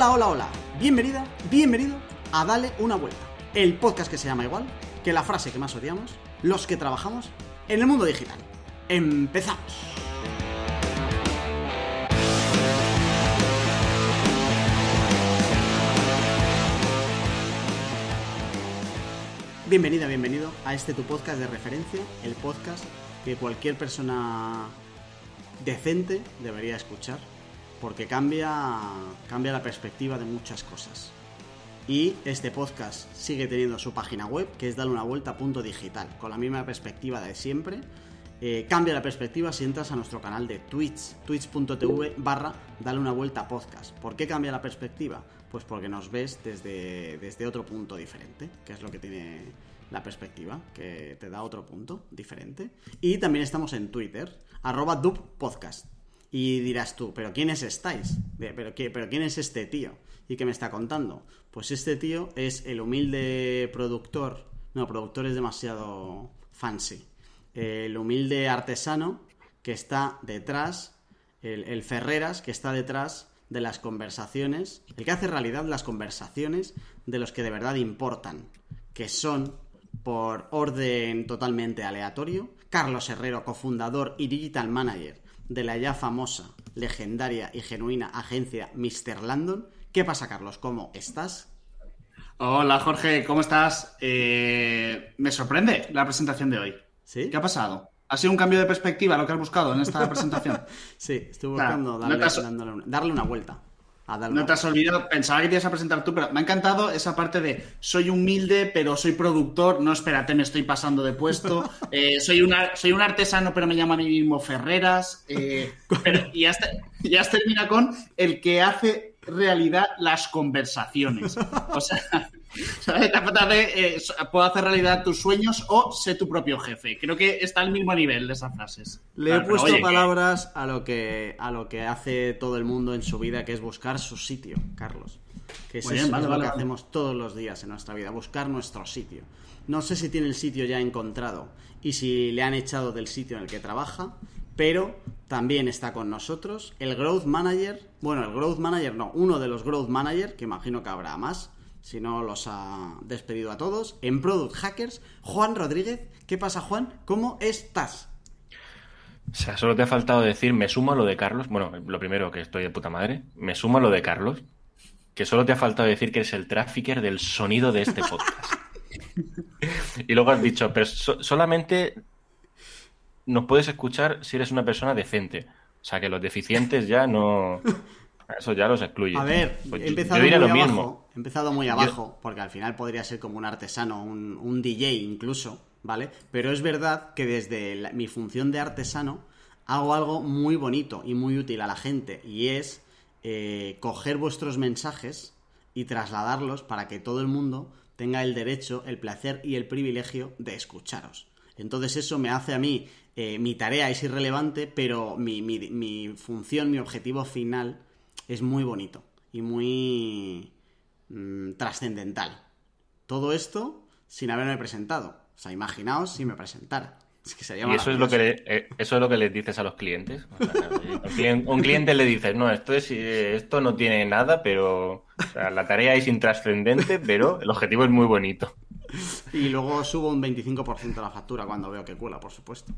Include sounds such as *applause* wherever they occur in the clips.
Hola, hola, hola. Bienvenida, bienvenido a Dale una vuelta. El podcast que se llama igual que la frase que más odiamos, los que trabajamos en el mundo digital. Empezamos. Bienvenida, bienvenido a este tu podcast de referencia, el podcast que cualquier persona decente debería escuchar, porque cambia, cambia la perspectiva de muchas cosas. Y este podcast sigue teniendo su página web, que es Dale una vuelta punto digital, con la misma perspectiva de siempre. Eh, cambia la perspectiva si entras a nuestro canal de Twitch, twitch.tv barra Dale una vuelta podcast. ¿Por qué cambia la perspectiva? Pues porque nos ves desde, desde otro punto diferente, que es lo que tiene la perspectiva, que te da otro punto diferente. Y también estamos en Twitter, arroba dubpodcast. Y dirás tú, ¿pero quiénes estáis? ¿Pero, qué, ¿Pero quién es este tío? ¿Y qué me está contando? Pues este tío es el humilde productor. No, productor es demasiado fancy. El humilde artesano que está detrás, el, el Ferreras que está detrás de las conversaciones, el que hace realidad las conversaciones de los que de verdad importan, que son por orden totalmente aleatorio, Carlos Herrero, cofundador y digital manager de la ya famosa, legendaria y genuina agencia Mr. Landon. ¿Qué pasa, Carlos? ¿Cómo estás? Hola, Jorge, ¿cómo estás? Eh, me sorprende la presentación de hoy. ¿Sí? ¿Qué ha pasado? ¿Ha sido un cambio de perspectiva lo que has buscado en esta presentación? *laughs* sí, estoy buscando Claro, darle, no te has- dándole- darle una vuelta. No te has olvidado, pensaba que te ibas a presentar tú, pero me ha encantado esa parte de soy humilde, pero soy productor. No, espérate, me estoy pasando de puesto. *laughs* Eh, soy, una, soy un artesano, pero me llamo a mí mismo Ferreras. Eh, *laughs* pero- y ya, está- ya termina con el que hace realidad las conversaciones. O sea, *laughs* ¿sabes? De eh, puedo hacer realidad tus sueños o sé tu propio jefe. Creo que está al mismo nivel de esas frases. Le he Claro, pero puesto oye, palabras a lo que a lo que hace todo el mundo en su vida, que es buscar su sitio, Carlos. Que es, bien, eso, vale, es lo que vale. hacemos todos los días en nuestra vida, buscar nuestro sitio. No sé si tiene el sitio ya encontrado y si le han echado del sitio en el que trabaja, pero también está con nosotros el Growth Manager, bueno, el Growth Manager no, uno de los Growth Manager, que imagino que habrá más, si no los ha despedido a todos, en Product Hackers, Juan Rodríguez. ¿Qué pasa, Juan? ¿Cómo estás? O sea, solo te ha faltado decir, me sumo a lo de Carlos. Bueno, lo primero, que estoy de puta madre. Me sumo a lo de Carlos. Que solo te ha faltado decir que eres el trafficker del sonido de este podcast. *laughs* y luego has dicho, pero so- solamente nos puedes escuchar si eres una persona decente. O sea, que los deficientes ya no... *laughs* Eso ya los excluye. A ver, Pues he empezado yo muy abajo. mismo. He empezado muy abajo, porque al final podría ser como un artesano, un, un DJ incluso, ¿vale? Pero es verdad que desde la- mi función de artesano hago algo muy bonito y muy útil a la gente, y es eh, coger vuestros mensajes y trasladarlos para que todo el mundo tenga el derecho, el placer y el privilegio de escucharos. Entonces eso me hace a mí, eh, mi tarea es irrelevante, pero mi, mi- mi función, mi objetivo final es muy bonito y muy mm, trascendental. Todo esto sin haberme presentado. O sea, imaginaos si me presentara. *laughs* Es que sería Y eso es lo que le- eh, eso es lo que les dices a los clientes. O sea, un cliente le dices, no, esto es eh, esto no tiene nada, pero o sea, la tarea es intrascendente, pero el objetivo es muy bonito. Y luego subo un 25% a la factura cuando veo que cuela, por supuesto.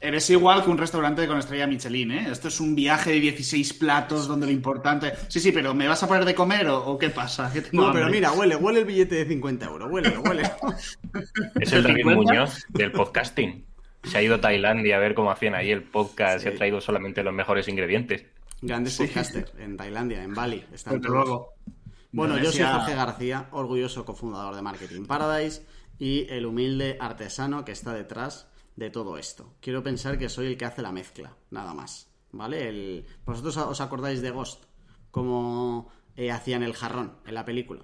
Eres igual que un restaurante con estrella Michelin, ¿eh? Esto es un viaje de 16 platos donde lo importante... Sí, sí, pero ¿me vas a poner de comer o, o qué pasa? No, pero mira, huele, huele el billete de 50 euros. Huele, huele. *laughs* Es el David 50. Muñoz del podcasting. Se ha ido a Tailandia a ver cómo hacían ahí el podcast Sí. y ha traído solamente los mejores ingredientes. Grandes podcasters en Tailandia, en Bali. Están Desde todos. luego. Bueno, yo soy Jorge García, orgulloso cofundador de Marketing Paradise y el humilde artesano que está detrás de todo esto. Quiero pensar que soy el que hace la mezcla, nada más. ¿Vale? El... ¿Vosotros os acordáis de Ghost? Cómo eh, hacían el jarrón en la película.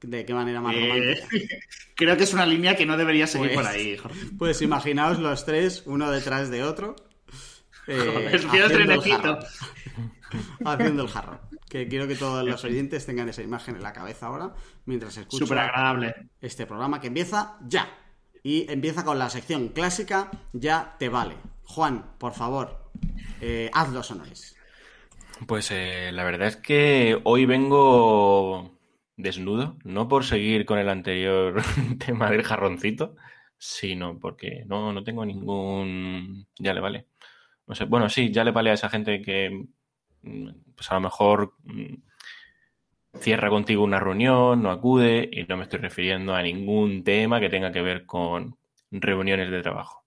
¿De qué manera más Eh, romántica? *laughs* creo que es una línea que no debería seguir Pues- por ahí, Jorge. Pues imaginaos los tres, uno detrás de otro. *laughs* eh, Joder, *laughs* haciendo el jarrón. haciendo el jarrón. Que quiero que todos los oyentes tengan esa imagen en la cabeza ahora mientras escuchan Súper agradable. este programa que empieza ya. Y empieza con la sección clásica, ya te vale. Juan, por favor, eh, haz los honores. Pues eh, la verdad es que hoy vengo desnudo, no por seguir con el anterior *laughs* tema del jarroncito, sino porque no, no tengo ningún... Ya le vale. No sé, bueno, sí, ya le vale a esa gente que mm, pues a lo mejor mm, cierra contigo una reunión, no acude y no me estoy refiriendo a ningún tema que tenga que ver con reuniones de trabajo.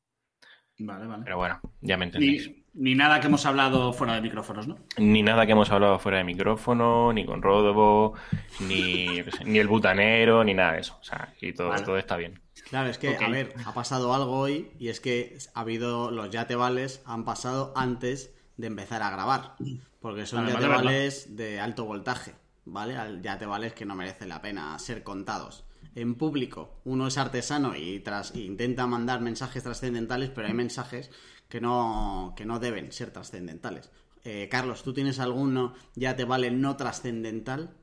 Vale, vale. Pero bueno, ya me entendéis. Ni, nada que hemos hablado fuera de micrófonos, ¿no? Ni nada que hemos hablado fuera de micrófono, ni con Rodobo, ni, ni el butanero, ni nada de eso. O sea, y todo, todo está bien. Claro, es que, a ver, ha pasado algo hoy y es que ha habido, los ya te vales han pasado antes de empezar a grabar. Porque son ya te vales de alto voltaje, ¿vale? Ya te vales que no merece la pena ser contados en público uno es artesano y tras, intenta mandar mensajes trascendentales, pero hay mensajes que no, que no deben ser trascendentales. Eh, Carlos, ¿tú tienes alguno ya te vale no trascendental?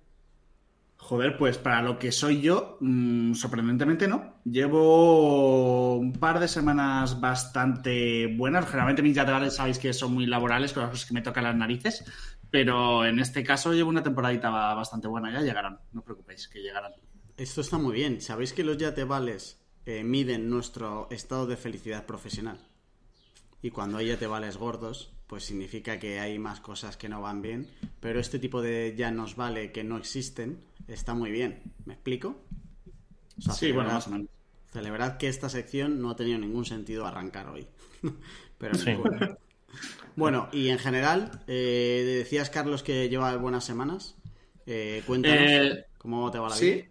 Joder, pues para lo que soy yo, mm, sorprendentemente no. Llevo un par de semanas bastante buenas. Generalmente mis vale sabéis que son muy laborales, con las cosas que me tocan las narices. Pero en este caso llevo una temporadita bastante buena. Ya llegarán, no os preocupéis, que llegarán. Esto está muy bien. ¿Sabéis que los yatevales eh, miden nuestro estado de felicidad profesional? Y cuando hay yatevales gordos, pues significa que hay más cosas que no van bien. Pero este tipo de ya nos vale que no existen está muy bien. ¿Me explico? sí, bueno, más o menos. Celebrad que esta sección no ha tenido ningún sentido arrancar hoy. *laughs* pero sí. Bueno, y en general, eh, decías, Carlos, que lleva buenas semanas. Eh, cuéntanos eh, cómo te va la vida.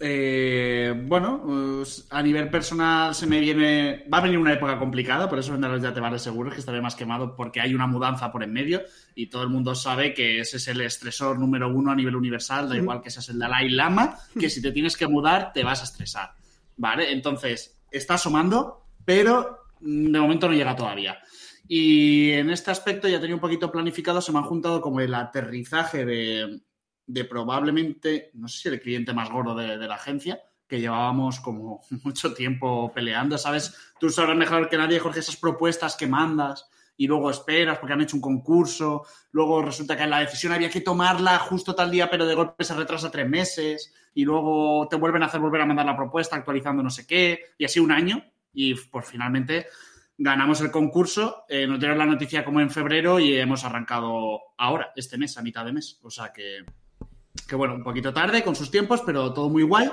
Eh, bueno, pues, a nivel personal se me viene. Va a venir una época complicada, por eso vendrán los ya te vale seguros que estaré más quemado porque hay una mudanza por en medio y todo el mundo sabe que ese es el estresor número uno a nivel universal, da igual que seas el Dalai Lama, que si te tienes que mudar te vas a estresar. ¿Vale? Entonces, está asomando, pero de momento no llega todavía. Y en este aspecto ya tenía un poquito planificado, se me han juntado como el aterrizaje de, de probablemente, no sé si el cliente más gordo de, la agencia, que llevábamos como *laughs* mucho tiempo peleando, ¿sabes? Tú sabrás mejor que nadie, Jorge, esas propuestas que mandas y luego esperas porque han hecho un concurso, luego resulta que la decisión había que tomarla justo tal día, pero de golpe se retrasa tres meses y luego te vuelven a hacer volver a mandar la propuesta actualizando no sé qué y así un año y pues finalmente ganamos el concurso, eh, nos dieron la noticia como en febrero y hemos arrancado ahora, este mes, a mitad de mes, o sea que que bueno, un poquito tarde con sus tiempos, pero todo muy guay.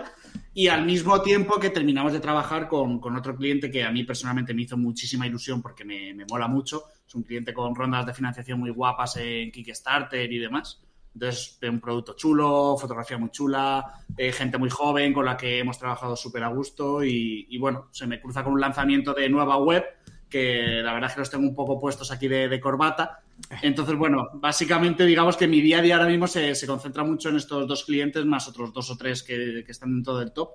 Y al mismo tiempo que terminamos de trabajar con, otro cliente que a mí personalmente me hizo muchísima ilusión porque me, mola mucho. Es un cliente con rondas de financiación muy guapas en Kickstarter y demás. Entonces, un producto chulo, fotografía muy chula, eh, gente muy joven con la que hemos trabajado súper a gusto y, bueno, se me cruza con un lanzamiento de nueva web que la verdad es que los tengo un poco puestos aquí de, corbata. Entonces, bueno, básicamente digamos que mi día a día ahora mismo se, concentra mucho en estos dos clientes, más otros dos o tres que, están dentro del top.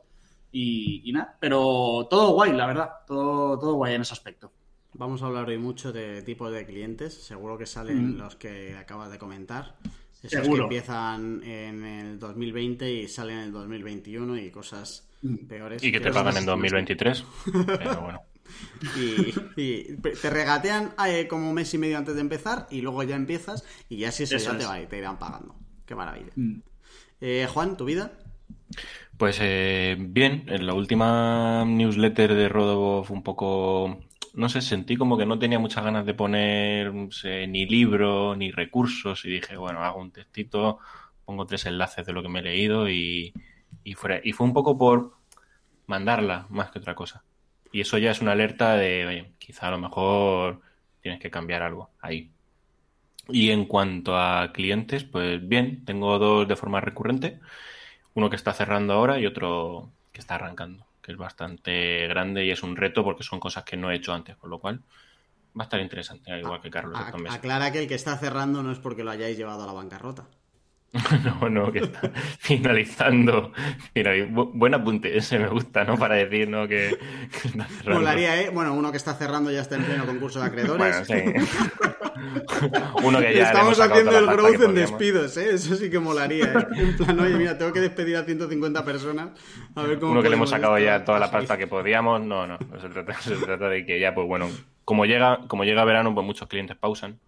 Y, nada, pero todo guay, la verdad, todo, todo guay en ese aspecto. Vamos a hablar hoy mucho de tipos de clientes, seguro que salen mm. los que acabas de comentar. Esos que empiezan en el 2020 y salen en el 2021 y cosas mm. peores. Y que te pagan en 2023. Pero bueno. *laughs* Y, te regatean eh, como un mes y medio antes de empezar y luego ya empiezas y ya si eso, ya te, va, te irán pagando. Qué maravilla. Mm. Eh, Juan, ¿tu vida? Pues eh, bien, en la última newsletter de Rodobo fue un poco, no sé, sentí como que no tenía muchas ganas de poner ni libro ni recursos y dije, bueno, hago un textito, pongo tres enlaces de lo que me he leído y, y, y fue un poco por mandarla más que otra cosa. Y eso ya es una alerta de, oye, quizá a lo mejor tienes que cambiar algo ahí. Y en cuanto a clientes, pues bien, tengo dos de forma recurrente. Uno que está cerrando ahora y otro que está arrancando, que es bastante grande y es un reto porque son cosas que no he hecho antes, con lo cual va a estar interesante, igual que Carlos. aclara que el que está cerrando no es porque lo hayáis llevado a la bancarrota. *laughs* No, no, que está finalizando. Mira, buen apunte, ese me gusta, ¿no? Para decir, ¿no? Que, Molaría, ¿eh? Bueno, uno que está cerrando ya está en pleno concurso de acreedores. Bueno, sí. *laughs* uno que ya Estamos haciendo el growth en despidos, ¿eh? Eso sí que molaría, ¿eh? En plan, oye, mira, tengo que despedir a 150 personas. A ver cómo uno que le hemos sacado ya toda la pasta que podíamos. No, no. Se trata, *laughs* se trata de que ya, pues bueno, como llega, como llega verano, pues muchos clientes pausan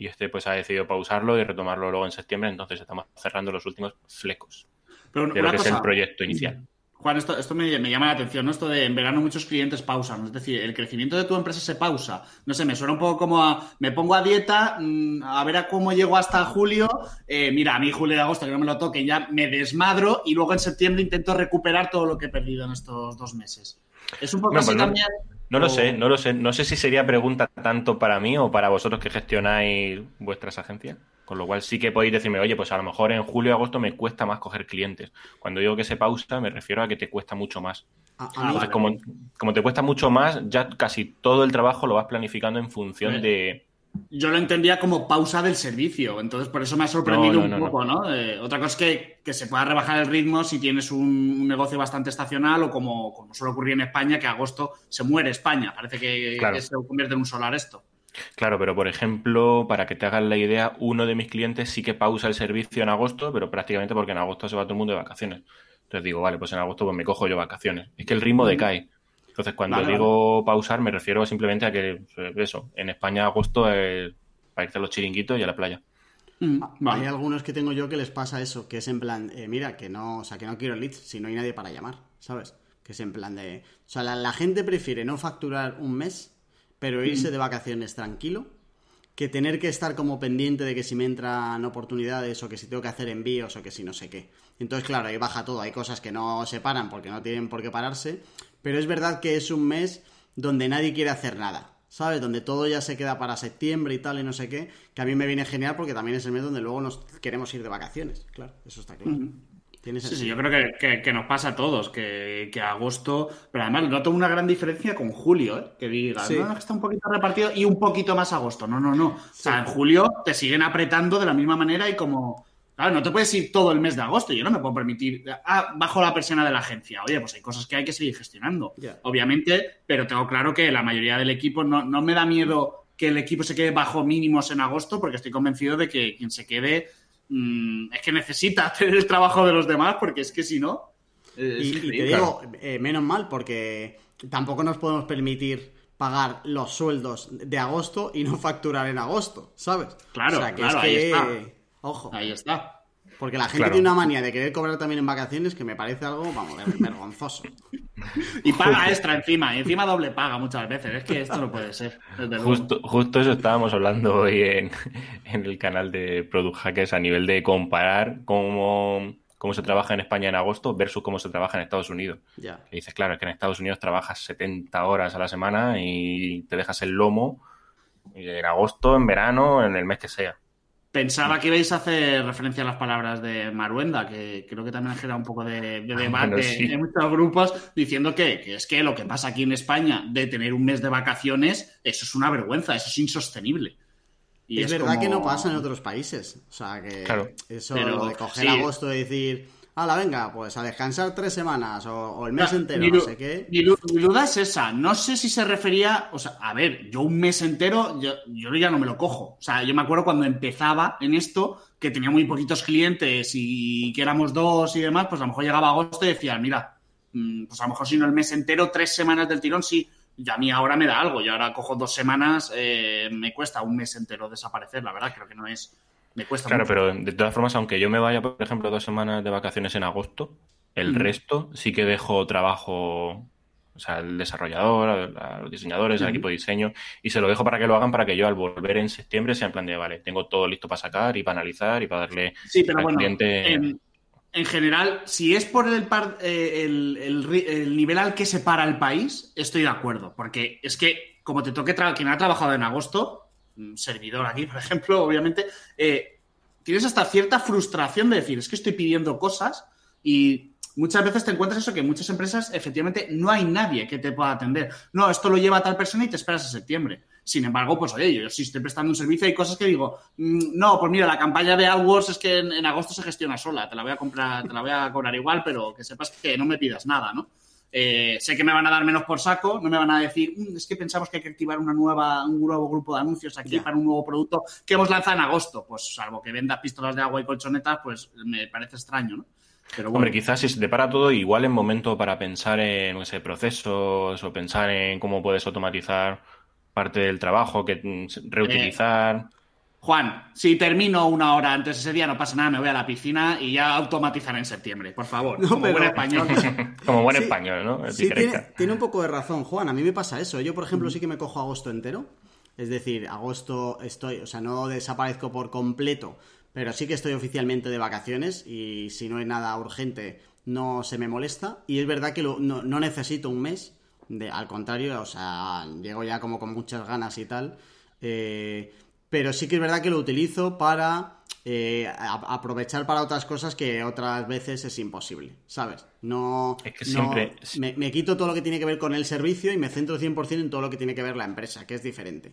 y este pues ha decidido pausarlo y retomarlo luego en septiembre, entonces estamos cerrando los últimos flecos Pero de lo es el proyecto inicial. Juan, esto, esto me, me llama la atención, ¿no? Esto de en verano muchos clientes pausan. Es decir, el crecimiento de tu empresa se pausa. No sé, me suena un poco como a. Me pongo a dieta, mm, a ver a cómo llego hasta julio. Eh, mira, a mí julio y agosto que no me lo toquen, ya me desmadro y luego en septiembre intento recuperar todo lo que he perdido en estos dos meses. Es un poco No, así pues no- también. No lo sé, no lo sé. No sé si sería pregunta tanto para mí o para vosotros que gestionáis vuestras agencias. Con lo cual sí que podéis decirme, oye, pues a lo mejor en julio o agosto me cuesta más coger clientes. Cuando digo que se pausa, me refiero a que te cuesta mucho más. Ah, Entonces, vale. como, como te cuesta mucho más, ya casi todo el trabajo lo vas planificando en función de... Yo lo entendía como pausa del servicio, entonces por eso me ha sorprendido No, no, un no, poco, ¿no? Eh, otra cosa es que, que se pueda rebajar el ritmo si tienes un, un negocio bastante estacional o como, como suele ocurrir en España, que agosto se muere España. Parece que, Claro. que se convierte en un solar esto. Claro, pero por ejemplo, para que te hagas la idea, uno de mis clientes sí que pausa el servicio en agosto, pero prácticamente porque en agosto se va todo el mundo de vacaciones. Entonces digo, vale, pues en agosto pues me cojo yo vacaciones. Es que el ritmo decae. Entonces, cuando Vale, digo pausar, me refiero simplemente a que, eh, eso, en España agosto es para irte a los chiringuitos y a la playa. Mm, Hay vale. algunos que tengo yo que les pasa eso, que es en plan, eh, mira, que no, o sea, que no quiero leads si no hay nadie para llamar, ¿sabes? Que es en plan de, o sea, la, la gente prefiere no facturar un mes, pero irse de vacaciones tranquilo, que tener que estar como pendiente de que si me entran oportunidades o que si tengo que hacer envíos o que si no sé qué. Entonces, claro, ahí baja todo, hay cosas que no se paran porque no tienen por qué pararse, pero es verdad que es un mes donde nadie quiere hacer nada. ¿Sabes? Donde todo ya se queda para septiembre y tal y no sé qué, que a mí me viene genial porque también es el mes donde luego nos queremos ir de vacaciones, claro, eso está claro. Sí, sí, yo creo que, que- que nos pasa a todos, que, que agosto, pero además noto una gran diferencia con julio, ¿eh? que digas, Sí. no, está un poquito repartido y un poquito más agosto. No, no, no. O sea, en julio te siguen apretando de la misma manera y como, claro, no te puedes ir todo el mes de agosto, yo no me puedo permitir, ah, bajo la persiana de la agencia. Oye, pues hay cosas que hay que seguir gestionando, obviamente, pero tengo claro que la mayoría del equipo no, no me da miedo que el equipo se quede bajo mínimos en agosto, porque estoy convencido de que quien se quede mm, es que necesita *laughs* hacer el trabajo de los demás, porque es que si no. eh, Y, y te digo, eh, menos mal, porque tampoco nos podemos permitir pagar los sueldos de agosto y no facturar en agosto, ¿sabes? Claro, o sea, que claro, es ahí está. Ojo, Ahí está. porque la gente Claro. tiene una manía de querer cobrar también en vacaciones que me parece algo, vamos, ver- vergonzoso. *laughs* Y paga extra encima, y encima doble paga muchas veces. Es que esto no puede ser. Justo, justo eso estábamos hablando hoy en, en el canal de Product Hackers a nivel de comparar cómo, cómo se trabaja en España en agosto versus cómo se trabaja en Estados Unidos. Ya. Y dices, claro, es que en Estados Unidos trabajas 70 horas a la semana y te dejas el lomo en agosto, en verano, en el mes que sea. Pensaba que ibais a hacer referencia a las palabras de Maruenda, que creo que también ha generado un poco de, de debate Bueno, sí. en muchos grupos, diciendo que, que es que lo que pasa aquí en España de tener un mes de vacaciones, eso es una vergüenza, eso es insostenible. Y es, verdad como- que no pasa en otros países. O sea, que Claro. eso Pero, lo de coger sí. agosto y decir, hala, venga, pues a descansar tres semanas o, o el mes entero, mi no sé qué. Mi, du- mi duda es esa. No sé si se refería. O sea, a ver, yo un mes entero, yo, yo ya no me lo cojo. O sea, yo me acuerdo cuando empezaba en esto, que tenía muy poquitos clientes y que éramos dos y demás, pues a lo mejor llegaba agosto y decía, mira, mm, pues a lo mejor si no el mes entero, tres semanas del tirón, sí. Y a mí ahora me da algo. Yo ahora cojo dos semanas, eh, me cuesta un mes entero desaparecer, la verdad. Creo que no es. Me cuesta Claro, mucho. pero de todas formas, aunque yo me vaya, por ejemplo, dos semanas de vacaciones en agosto, el Ujú. resto sí que dejo trabajo, o sea, el desarrollador, a- los diseñadores, al equipo de diseño, y se lo dejo para que lo hagan para que yo al volver en septiembre sea en plan de, vale, tengo todo listo para sacar y para analizar y para darle Sí, pero al bueno, cliente... en, en general, si es por el, par- eh, el, el ri- el nivel al que se para el país, estoy de acuerdo. Porque es que, como te toque quien ha trabajado en agosto, servidor aquí, por ejemplo, obviamente, eh, tienes hasta cierta frustración de decir, es que estoy pidiendo cosas y muchas veces te encuentras eso, que en muchas empresas efectivamente no hay nadie que te pueda atender. No, esto lo lleva tal persona y te esperas a septiembre. Sin embargo, pues oye, yo sí estoy prestando un servicio hay cosas que digo, mm, no, pues mira, la campaña de AdWords es que en, en agosto se gestiona sola, te la voy a comprar, te la voy a cobrar igual, pero que sepas que no me pidas nada, ¿no? Eh, sé que me van a dar menos por saco, no me van a decir, "Mm, es que pensamos que hay que activar una nueva, un nuevo grupo de anuncios aquí para un nuevo producto que hemos lanzado en agosto. Pues salvo que vendas pistolas de agua y colchonetas, pues me parece extraño, ¿no? Pero bueno, Hombre, quizás si se te para todo, igual es momento para pensar en no sé, procesos o pensar en cómo puedes automatizar parte del trabajo, que mm, reutilizar. Juan, si termino una hora antes ese día, no pasa nada, me voy a la piscina y ya automatizaré en septiembre, por favor. *laughs* como buen español. *laughs* como buen español, ¿no? Sí, tiene, un poco de razón, Juan. A mí me pasa eso. Yo, por ejemplo, sí que me cojo agosto entero. Es decir, agosto estoy, o sea, no desaparezco por completo, pero sí que estoy oficialmente de vacaciones y si no hay nada urgente no se me molesta. Y es verdad que no, no, necesito un mes, de, al contrario, o sea, llego ya como con muchas ganas y tal. Eh, pero sí que es verdad que lo utilizo para eh, aprovechar para otras cosas que otras veces es imposible, ¿sabes? No, es que siempre... me, quito todo lo que tiene que ver con el servicio y me centro 100% en todo lo que tiene que ver la empresa, que es diferente.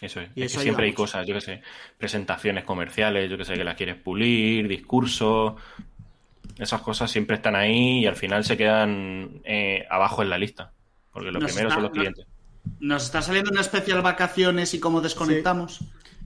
Eso es. es que siempre hay cosas, yo que sé, presentaciones comerciales, yo que sé, que las quieres pulir, discursos. Esas cosas siempre están ahí y al final se quedan eh, abajo en la lista. Porque lo primero son los clientes. Nos está saliendo una especial vacaciones y cómo desconectamos.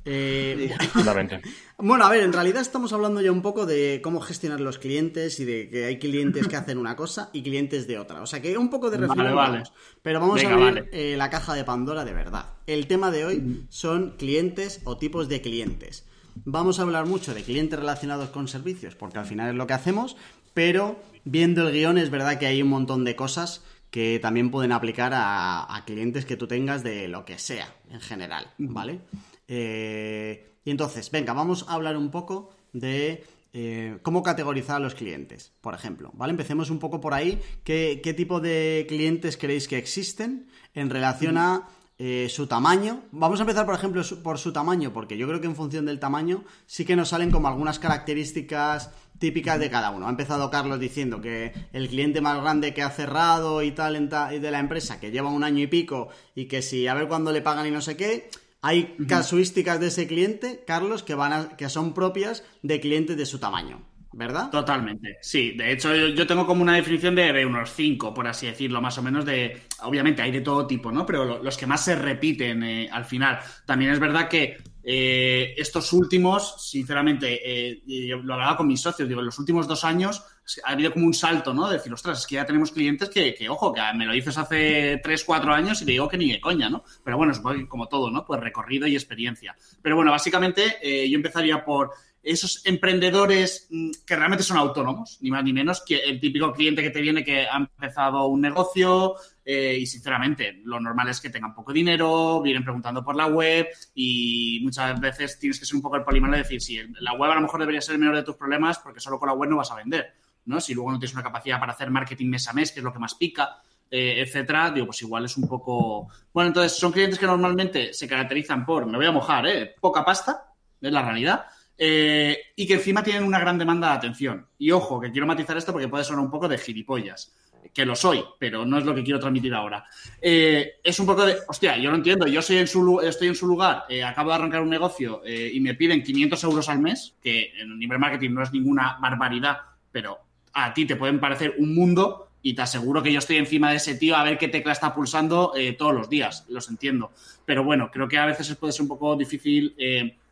Eh, *laughs* bueno, a ver, en realidad estamos hablando ya un poco de cómo gestionar los clientes y de que hay clientes que hacen una cosa y clientes de otra. O sea que un poco de reflexión. Pero vamos a ver eh, la caja de Pandora de verdad. El tema de hoy son clientes o tipos de clientes. Vamos a hablar mucho de clientes relacionados con servicios, porque al final es lo que hacemos, pero viendo el guion es verdad que hay un montón de cosas que también pueden aplicar a, clientes que tú tengas de lo que sea en general, ¿vale? Eh, y entonces, venga, vamos a hablar un poco de eh, cómo categorizar a los clientes, por ejemplo, ¿vale? Empecemos un poco por ahí. ¿Qué, tipo de clientes creéis que existen en relación a eh, su tamaño? Vamos a empezar, por ejemplo, por su tamaño, porque yo creo que en función del tamaño sí que nos salen como algunas características típicas de cada uno. Ha empezado Carlos diciendo que el cliente más grande que ha cerrado y tal de la empresa, que lleva un año y pico, y que si a ver cuándo le pagan y no sé qué, hay casuísticas de ese cliente, Carlos, que, van a, que son propias de clientes de su tamaño. ¿verdad? Totalmente, sí. De hecho, yo, tengo como una definición de, unos cinco, por así decirlo, más o menos de... Obviamente hay de todo tipo, ¿no? Pero los que más se repiten eh, al final. También es verdad que eh, estos últimos, sinceramente, eh, yo lo hablaba con mis socios, digo, en los últimos dos años ha habido como un salto, ¿no? De decir, ostras, es que ya tenemos clientes que, ojo, que me lo dices hace tres, cuatro años y te digo que ni de coña, ¿no? Pero bueno, es como todo, ¿no? Pues recorrido y experiencia. Pero bueno, básicamente yo empezaría por esos emprendedores mm, que realmente son autónomos, ni más ni menos que el típico cliente que te viene que ha empezado un negocio eh, y sinceramente lo normal es que tengan poco dinero, vienen preguntando por la web y muchas veces tienes que ser un poco el polimano y decir, si la web a lo mejor debería ser el menor de tus problemas porque solo con la web no vas a vender, ¿no? Si luego no tienes una capacidad para hacer marketing mes a mes, que es lo que más pica, eh, etcétera, digo, pues igual es un poco... Bueno, entonces son clientes que normalmente se caracterizan por, me voy a mojar, ¿eh? Poca pasta, es la realidad, eh, y que encima tienen una gran demanda de atención. Y ojo, que quiero matizar esto porque puede sonar un poco de gilipollas, que lo soy, pero no es lo que quiero transmitir ahora. Eh, es un poco de, hostia, yo lo entiendo, yo soy en su, estoy en su lugar, eh, acabo de arrancar un negocio y me piden 500 euros al mes, que en el nivel marketing no es ninguna barbaridad, pero a ti te pueden parecer un mundo y te aseguro que yo estoy encima de ese tío a ver qué tecla está pulsando todos los días, los entiendo. Pero bueno, creo que a veces puede ser un poco difícil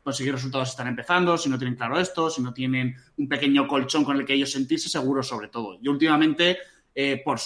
conseguir resultados están empezando, si no tienen claro esto, si no tienen un pequeño colchón con el que ellos sentirse seguros sobre todo. Yo últimamente, eh, por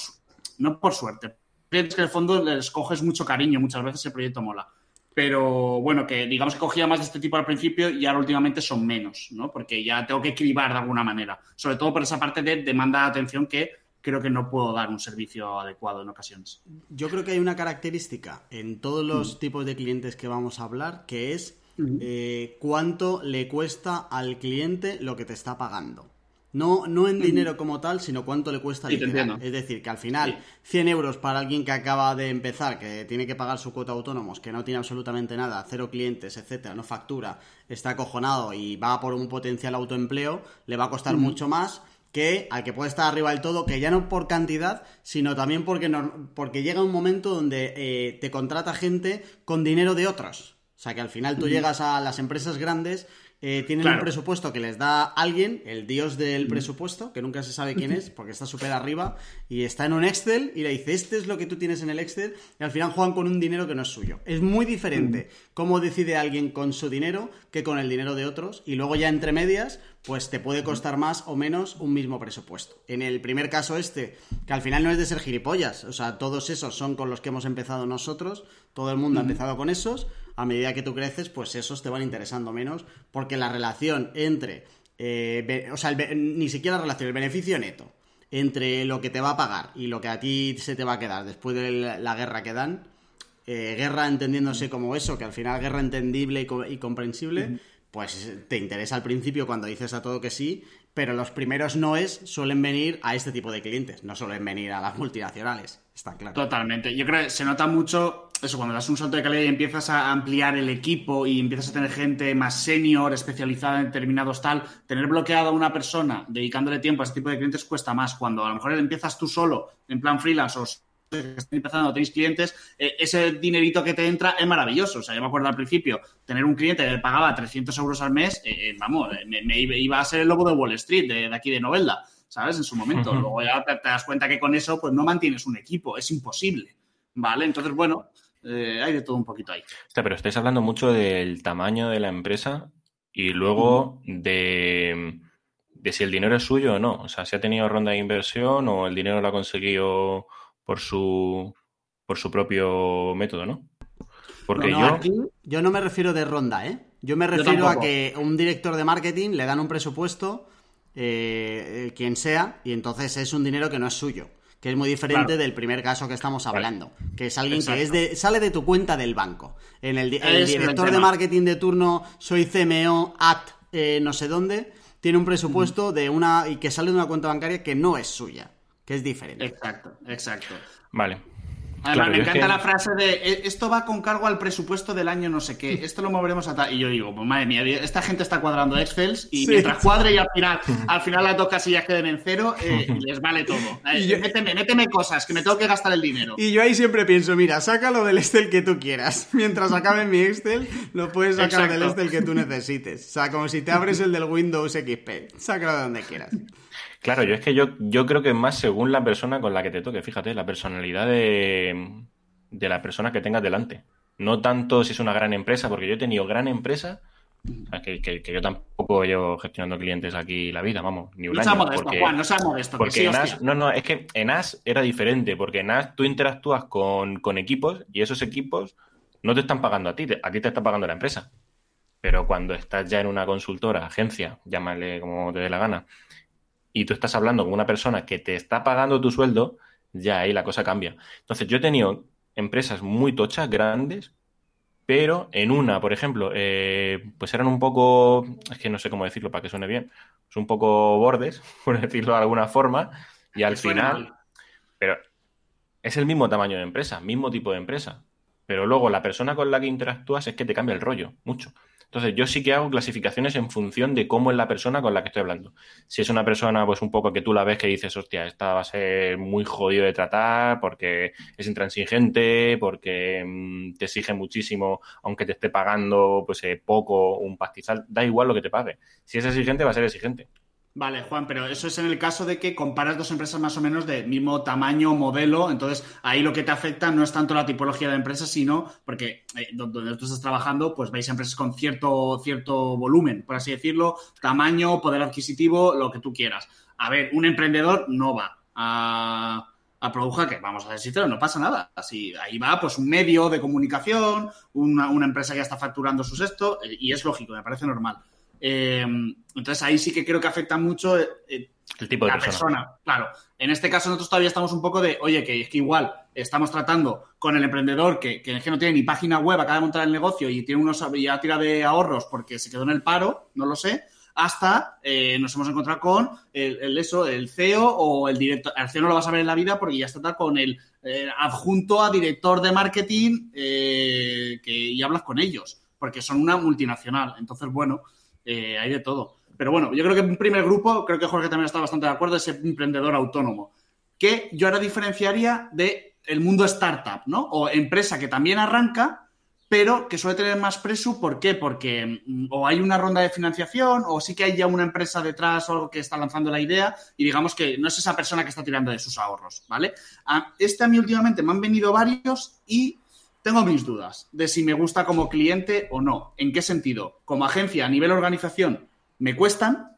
no por suerte, es que en el fondo les coges mucho cariño, muchas veces el proyecto mola. Pero bueno, que digamos que cogía más de este tipo al principio y ahora últimamente son menos, ¿no? Porque ya tengo que cribar de alguna manera. Sobre todo por esa parte de demanda de atención que creo que no puedo dar un servicio adecuado en ocasiones. Yo creo que hay una característica en todos los mm. tipos de clientes que vamos a hablar, que es eh, cuánto le cuesta al cliente lo que te está pagando. No, no en dinero como tal, sino cuánto le cuesta liquidar. Es decir, que al final, 100 euros para alguien que acaba de empezar, que tiene que pagar su cuota autónomos, que no tiene absolutamente nada, cero clientes, etcétera, no factura, está acojonado y va por un potencial autoempleo, le va a costar mucho más que al que puede estar arriba del todo, que ya no por cantidad, sino también porque, porque llega un momento donde eh, te contrata gente con dinero de otros. O sea que al final tú llegas a las empresas grandes, eh, tienen un presupuesto que les da alguien, el dios del presupuesto, que nunca se sabe quién *laughs* es, porque está súper arriba, y está en un Excel y le dice, este es lo que tú tienes en el Excel, y al final juegan con un dinero que no es suyo. Es muy diferente cómo decide alguien con su dinero que con el dinero de otros, y luego ya entre medias, pues te puede costar más o menos un mismo presupuesto. En el primer caso este, que al final no es de ser gilipollas, o sea, todos esos son con los que hemos empezado nosotros, todo el mundo ha empezado con esos, a medida que tú creces, pues esos te van interesando menos, porque la relación entre, eh, o sea, ni siquiera la relación, el beneficio neto entre lo que te va a pagar y lo que a ti se te va a quedar después de la guerra que dan, eh, guerra entendiéndose como eso, que al final guerra entendible y, comprensible, pues te interesa al principio cuando dices a todo que sí, pero los primeros noes suelen venir a este tipo de clientes, no suelen venir a las multinacionales, está claro. Totalmente. Yo creo que se nota mucho eso, cuando das un salto de calidad y empiezas a ampliar el equipo y empiezas a tener gente más senior, especializada en determinados tal, tener bloqueado a una persona dedicándole tiempo a este tipo de clientes cuesta más. Cuando a lo mejor empiezas tú solo, en plan freelance o que están empezando, tenéis clientes, eh, ese dinerito que te entra es maravilloso. O sea, yo me acuerdo al principio, tener un cliente que pagaba 300 euros al mes, eh, eh, vamos, me, iba a ser el lobo de Wall Street, de, aquí de Novelda, ¿sabes? En su momento. Luego ya te, das cuenta que con eso, pues no mantienes un equipo, es imposible, ¿vale? Entonces, bueno, hay de todo un poquito ahí. pero estáis hablando mucho del tamaño de la empresa y luego de, de si el dinero es suyo o no. O sea, si ha tenido ronda de inversión o el dinero lo ha conseguido por su, por su propio método, ¿no? Porque yo... yo no me refiero de ronda, ¿eh? Yo me refiero a que un director de marketing le dan un presupuesto, eh, quien sea, y entonces es un dinero que no es suyo. Que es muy diferente del primer caso que estamos hablando. Que es alguien que es de, sale de tu cuenta del banco. En el, director de marketing de turno, soy CMO at eh, no sé dónde, tiene un presupuesto de una. y que sale de una cuenta bancaria que no es suya que es diferente. Exacto, exacto. Vale. Además, me encanta la frase de e, esto va con cargo al presupuesto del año no sé qué, esto lo moveremos a tal. Y yo digo, pues madre mía, esta gente está cuadrando Excel y mientras cuadre y al final, al final las dos casillas queden en cero, eh, *laughs* les vale todo. Eh, méteme, méteme, cosas, que me tengo que gastar el dinero. Y yo ahí siempre pienso, mira, saca lo del Excel que tú quieras. *laughs* Mientras acabe mi Excel, lo puedes sacar del Excel que tú necesites. O sea, como si te abres el del Windows XP. Sácalo de donde quieras. Claro, yo es que yo, yo creo que es más según la persona con la que te toque, fíjate, la personalidad de, la persona que tengas delante. No tanto si es una gran empresa, porque yo he tenido gran empresa, que, que, yo tampoco llevo gestionando clientes aquí la vida, vamos, ni un no año. Modesto, Juan, no seas modesto. Porque en As, no, no, es que en As era diferente, porque en As tú interactúas con, con equipos y esos equipos no te están pagando a ti, a ti te está pagando la empresa. Pero cuando estás ya en una consultora, agencia, llámale como te dé la gana, y tú estás hablando con una persona que te está pagando tu sueldo, ya ahí la cosa cambia. Entonces, yo he tenido empresas muy tochas, grandes, pero en una, por ejemplo, eh, pues eran un poco, es que no sé cómo decirlo para que suene bien, es un poco bordes, *laughs* por decirlo de alguna forma, y al final, pero es el mismo tamaño de empresa, mismo tipo de empresa, pero luego la persona con la que interactúas es que te cambia el rollo, mucho. Entonces, yo sí que hago clasificaciones en función de cómo es la persona con la que estoy hablando. Si es una persona, pues un poco que tú la ves que dices, hostia, esta va a ser muy jodido de tratar porque es intransigente, porque mm, te exige muchísimo, aunque te esté pagando pues eh, poco, un pastizal, da igual lo que te pague. Si es exigente, va a ser exigente. Vale, Juan, pero eso es en el caso de que comparas dos empresas más o menos de mismo tamaño, modelo, entonces ahí lo que te afecta no es tanto la tipología de empresa, sino porque eh, donde tú estás trabajando, pues veis empresas con cierto, cierto volumen, por así decirlo, tamaño, poder adquisitivo, lo que tú quieras. A ver, un emprendedor no va a, a Produja, que vamos a decirlo, no pasa nada. Así, ahí va pues un medio de comunicación, una, una empresa que ya está facturando sus esto, eh, y es lógico, me parece normal. Eh, entonces ahí sí que creo que afecta mucho eh, el tipo de persona. Claro, en este caso nosotros todavía estamos un poco de, oye, que es que igual estamos tratando con el emprendedor que, que, no tiene ni página web, acaba de montar el negocio y tiene unos ya tira de ahorros porque se quedó en el paro, no lo sé, hasta eh, nos hemos encontrado con el, eso, el CEO o el director. El CEO no lo vas a ver en la vida porque ya está con el adjunto a director de marketing que, y hablas con ellos, porque son una multinacional. Entonces, bueno, eh, hay de todo. Pero bueno, yo creo que un primer grupo, creo que Jorge también está bastante de acuerdo, es el emprendedor autónomo, que yo ahora diferenciaría de mundo startup, ¿no? O empresa que también arranca, pero que suele tener más preso. ¿Por qué? Porque mm, o hay una ronda de financiación o sí que hay ya una empresa detrás o algo que está lanzando la idea y digamos que no es esa persona que está tirando de sus ahorros, ¿vale? este a mí últimamente me han venido varios y tengo mis dudas de si me gusta como cliente o no. ¿En qué sentido? Como agencia a nivel organización me cuestan,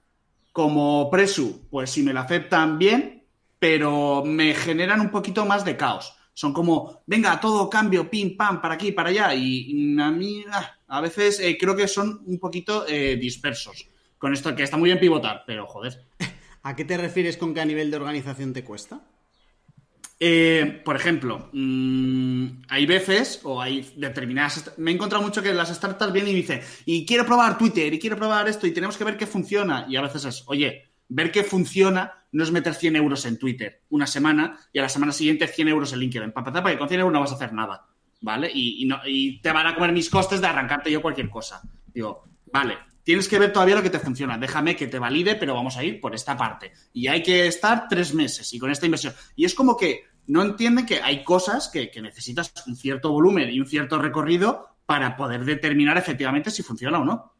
como Presu, pues si me lo aceptan bien, pero me generan un poquito más de caos. Son como, venga, todo cambio, pim, pam, para aquí, para allá. Y a mí, ah, a veces eh, creo que son un poquito eh, dispersos. Con esto que está muy bien pivotar, pero joder. *laughs* ¿A qué te refieres con que a nivel de organización te cuesta? Eh, por ejemplo, mm, hay veces o hay determinadas. Me he encontrado mucho que las startups vienen y dicen, y quiero probar Twitter, y quiero probar esto, y tenemos que ver qué funciona. Y a veces es, oye, ver qué funciona no es meter 100 euros en Twitter una semana y a la semana siguiente 100 euros en LinkedIn. Para empezar, porque con 100 euros no vas a hacer nada, ¿vale? Y, y te van a comer mis costes de arrancarte yo cualquier cosa. Digo, vale, tienes que ver todavía lo que te funciona. Déjame que te valide, pero vamos a ir por esta parte. Y hay que estar tres meses y con esta inversión. Y es como que no entienden que hay cosas que, necesitas un cierto volumen y un cierto recorrido para poder determinar efectivamente si funciona o no.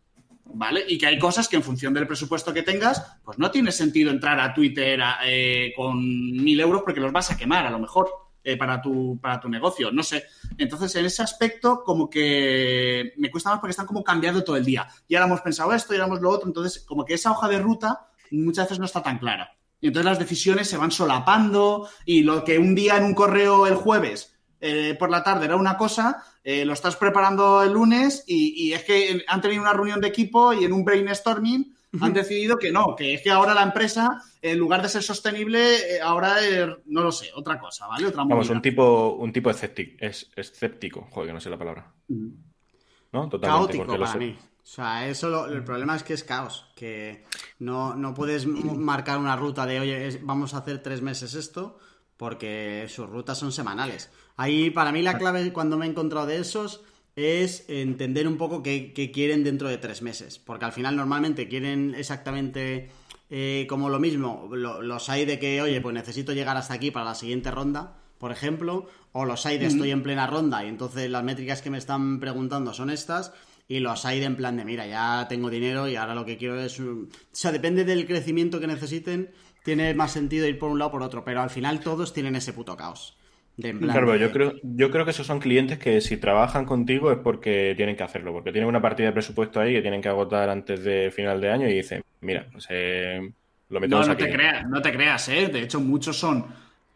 ¿Vale? Y que hay cosas que en función del presupuesto que tengas, pues no tiene sentido entrar a Twitter eh, con mil euros porque los vas a quemar a lo mejor eh, para, tu, para tu negocio. No sé. Entonces, en ese aspecto, como que me cuesta más porque están como cambiando todo el día. Y ahora hemos pensado esto y ahora hemos lo otro. Entonces, como que esa hoja de ruta muchas veces no está tan clara. Y entonces las decisiones se van solapando y lo que un día en un correo el jueves eh, por la tarde era una cosa, eh, lo estás preparando el lunes y, es que han tenido una reunión de equipo y en un brainstorming han decidido que no, que es que ahora la empresa, en lugar de ser sostenible, eh, ahora es, no lo sé, otra cosa, ¿vale? Otra Vamos, un tipo, un tipo escéptico, es escéptico, joder, que no sé la palabra. ¿No? Totalmente. Caótico para mí. O sea, eso el problema es que es caos, que no, no puedes marcar una ruta de, oye, vamos a hacer tres meses esto, porque sus rutas son semanales. Ahí, para mí, la clave cuando me he encontrado de esos es entender un poco qué, quieren dentro de tres meses, porque al final normalmente quieren exactamente eh, como lo mismo, los hay de que, oye, pues necesito llegar hasta aquí para la siguiente ronda, por ejemplo, o los hay de estoy en plena ronda y entonces las métricas que me están preguntando son estas y los hay de en plan de, mira, ya tengo dinero y ahora lo que quiero es... O sea, depende del crecimiento que necesiten, tiene más sentido ir por un lado o por otro, pero al final todos tienen ese puto caos. De claro, yo creo, yo creo que esos son clientes que si trabajan contigo es porque tienen que hacerlo, porque tienen una partida de presupuesto ahí que tienen que agotar antes de final de año y dicen, mira, pues eh, lo metemos no, no Te creas, no te creas, ¿eh? De hecho, muchos son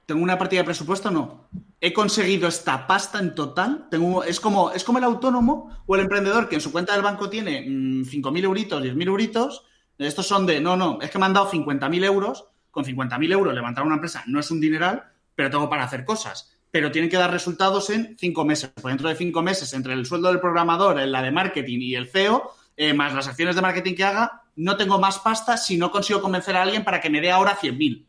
¿Tengo una partida de presupuesto? No. ¿He conseguido esta pasta en total? Tengo, es, como, es como el autónomo o el emprendedor que en su cuenta del banco tiene 5.000 mm, euritos, 10.000 euritos. Estos son de, no, no, es que me han dado 50.000 euros. Con 50.000 euros levantar una empresa no es un dineral, pero tengo para hacer cosas. Pero tienen que dar resultados en cinco meses. Por dentro de cinco meses, entre el sueldo del programador, la de marketing y el CEO, eh, más las acciones de marketing que haga, no tengo más pasta si no consigo convencer a alguien para que me dé ahora 100.000.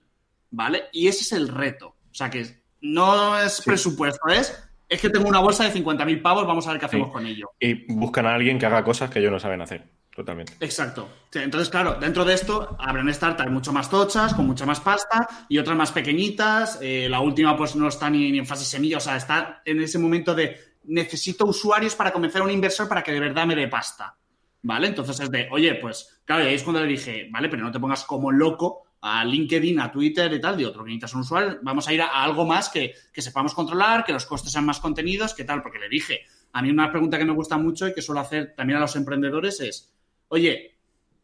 ¿vale? Y ese es el reto. O sea que no es presupuesto, es, es que tengo una bolsa de 50.000 pavos, vamos a ver qué hacemos con ello. Y buscan a alguien que haga cosas que ellos no saben hacer. Totalmente. Exacto. Entonces, claro, dentro de esto habrán startups mucho más tochas, con mucha más pasta, y otras más pequeñitas. Eh, la última, pues, no está ni, en fase semilla, o sea, está en ese momento de necesito usuarios para convencer a un inversor para que de verdad me dé pasta. ¿Vale? Entonces es de, oye, pues, claro, y ahí es cuando le dije, vale, pero no te pongas como loco a LinkedIn, a Twitter y tal, de otro que necesitas un usuario, vamos a ir a, algo más que, que, sepamos controlar, que los costes sean más contenidos, que tal, porque le dije, a mí una pregunta que me gusta mucho y que suelo hacer también a los emprendedores es, oye,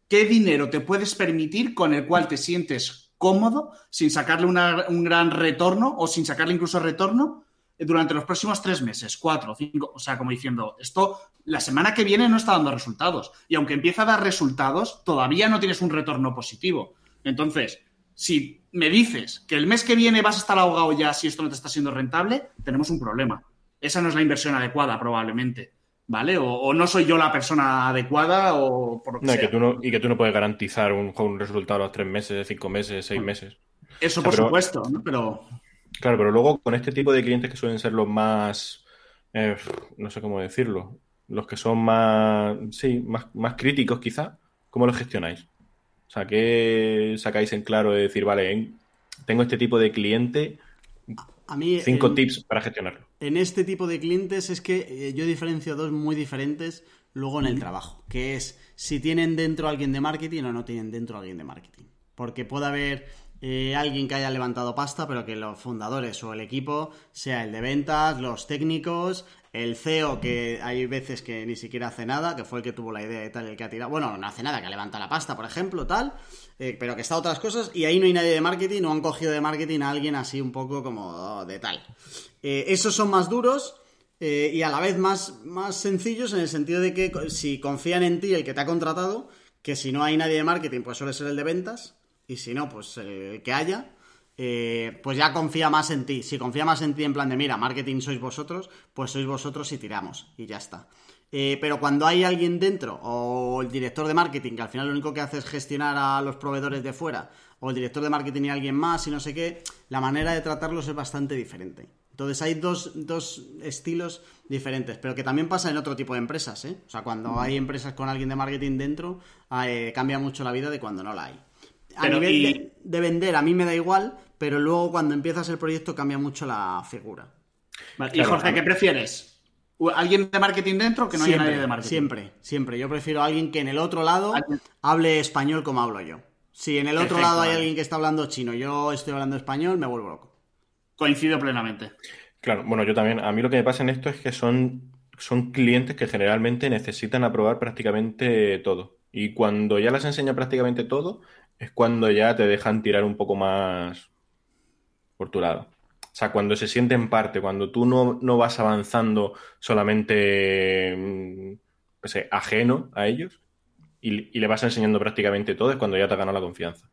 ¿qué dinero te puedes permitir con el cual te sientes cómodo sin sacarle un gran retorno o sin sacarle incluso retorno durante los próximos tres meses, cuatro, cinco, o sea, como diciendo, esto la semana que viene no está dando resultados y aunque empieza a dar resultados, todavía no tienes un retorno positivo. Entonces, si me dices que el mes que viene vas a estar ahogado ya si esto no te está siendo rentable, tenemos un problema. Esa no es la inversión adecuada, probablemente. ¿Vale? O, no soy yo la persona adecuada o por lo que no, sea. Y que, tú no, y que tú no puedes garantizar un, un resultado a los tres meses, cinco meses, seis meses. Eso por supuesto, ¿no? Pero... Claro, pero luego con este tipo de clientes que suelen ser los más, eh, no sé cómo decirlo, los que son más, sí, más, más críticos quizá, ¿cómo los gestionáis? O sea, ¿qué sacáis en claro de decir, vale, tengo este tipo de cliente, a mí, cinco tips para gestionarlo? En este tipo de clientes es que eh, yo diferencio dos muy diferentes luego en el trabajo, que es si tienen dentro alguien de marketing o no tienen dentro alguien de marketing. Porque puede haber eh, alguien que haya levantado pasta, pero que los fundadores o el equipo sea el de ventas, los técnicos, el CEO, que hay veces que ni siquiera hace nada, que fue el que tuvo la idea y tal, el que ha tirado. Bueno, no hace nada, que levanta la pasta, por ejemplo, tal, eh, pero que está otras cosas, y ahí no hay nadie de marketing, no han cogido de marketing a alguien así un poco como de tal. Eh, esos son más duros. Eh, y a la vez más, más sencillos en el sentido de que si confían en ti el que te ha contratado, que si no hay nadie de marketing, pues suele ser el de ventas, y si no, pues que haya, eh, pues ya confía más en ti. Si confía más en ti en plan de, mira, marketing sois vosotros, pues sois vosotros y tiramos. Y ya está. Eh, pero cuando hay alguien dentro, o el director de marketing, que al final lo único que hace es gestionar a los proveedores de fuera, o el director de marketing y alguien más y no sé qué, la manera de tratarlos es bastante diferente. Entonces hay dos, estilos diferentes, pero que también pasa en otro tipo de empresas, ¿eh? O sea, cuando hay empresas con alguien de marketing dentro, eh, cambia mucho la vida de cuando no la hay. A nivel de, vender, a mí me da igual, pero luego cuando empiezas el proyecto cambia mucho la figura. y Jorge, ¿qué prefieres? ¿Alguien de marketing dentro que no haya nadie de marketing? Siempre, siempre. Yo prefiero a alguien que en el otro lado hable español como hablo yo. Si en el otro lado hay alguien que está hablando chino, yo estoy hablando español, me vuelvo loco. Coincido plenamente. Claro, bueno, yo también. A mí lo que me pasa en esto es que son, son clientes que generalmente necesitan aprobar prácticamente todo. Y cuando ya les enseña prácticamente todo, es cuando ya te dejan tirar un poco más por tu lado. O sea, cuando se sienten parte, cuando tú no, no vas avanzando solamente mm, ajeno a ellos y, le vas enseñando prácticamente todo, es cuando ya te ha ganado la confianza.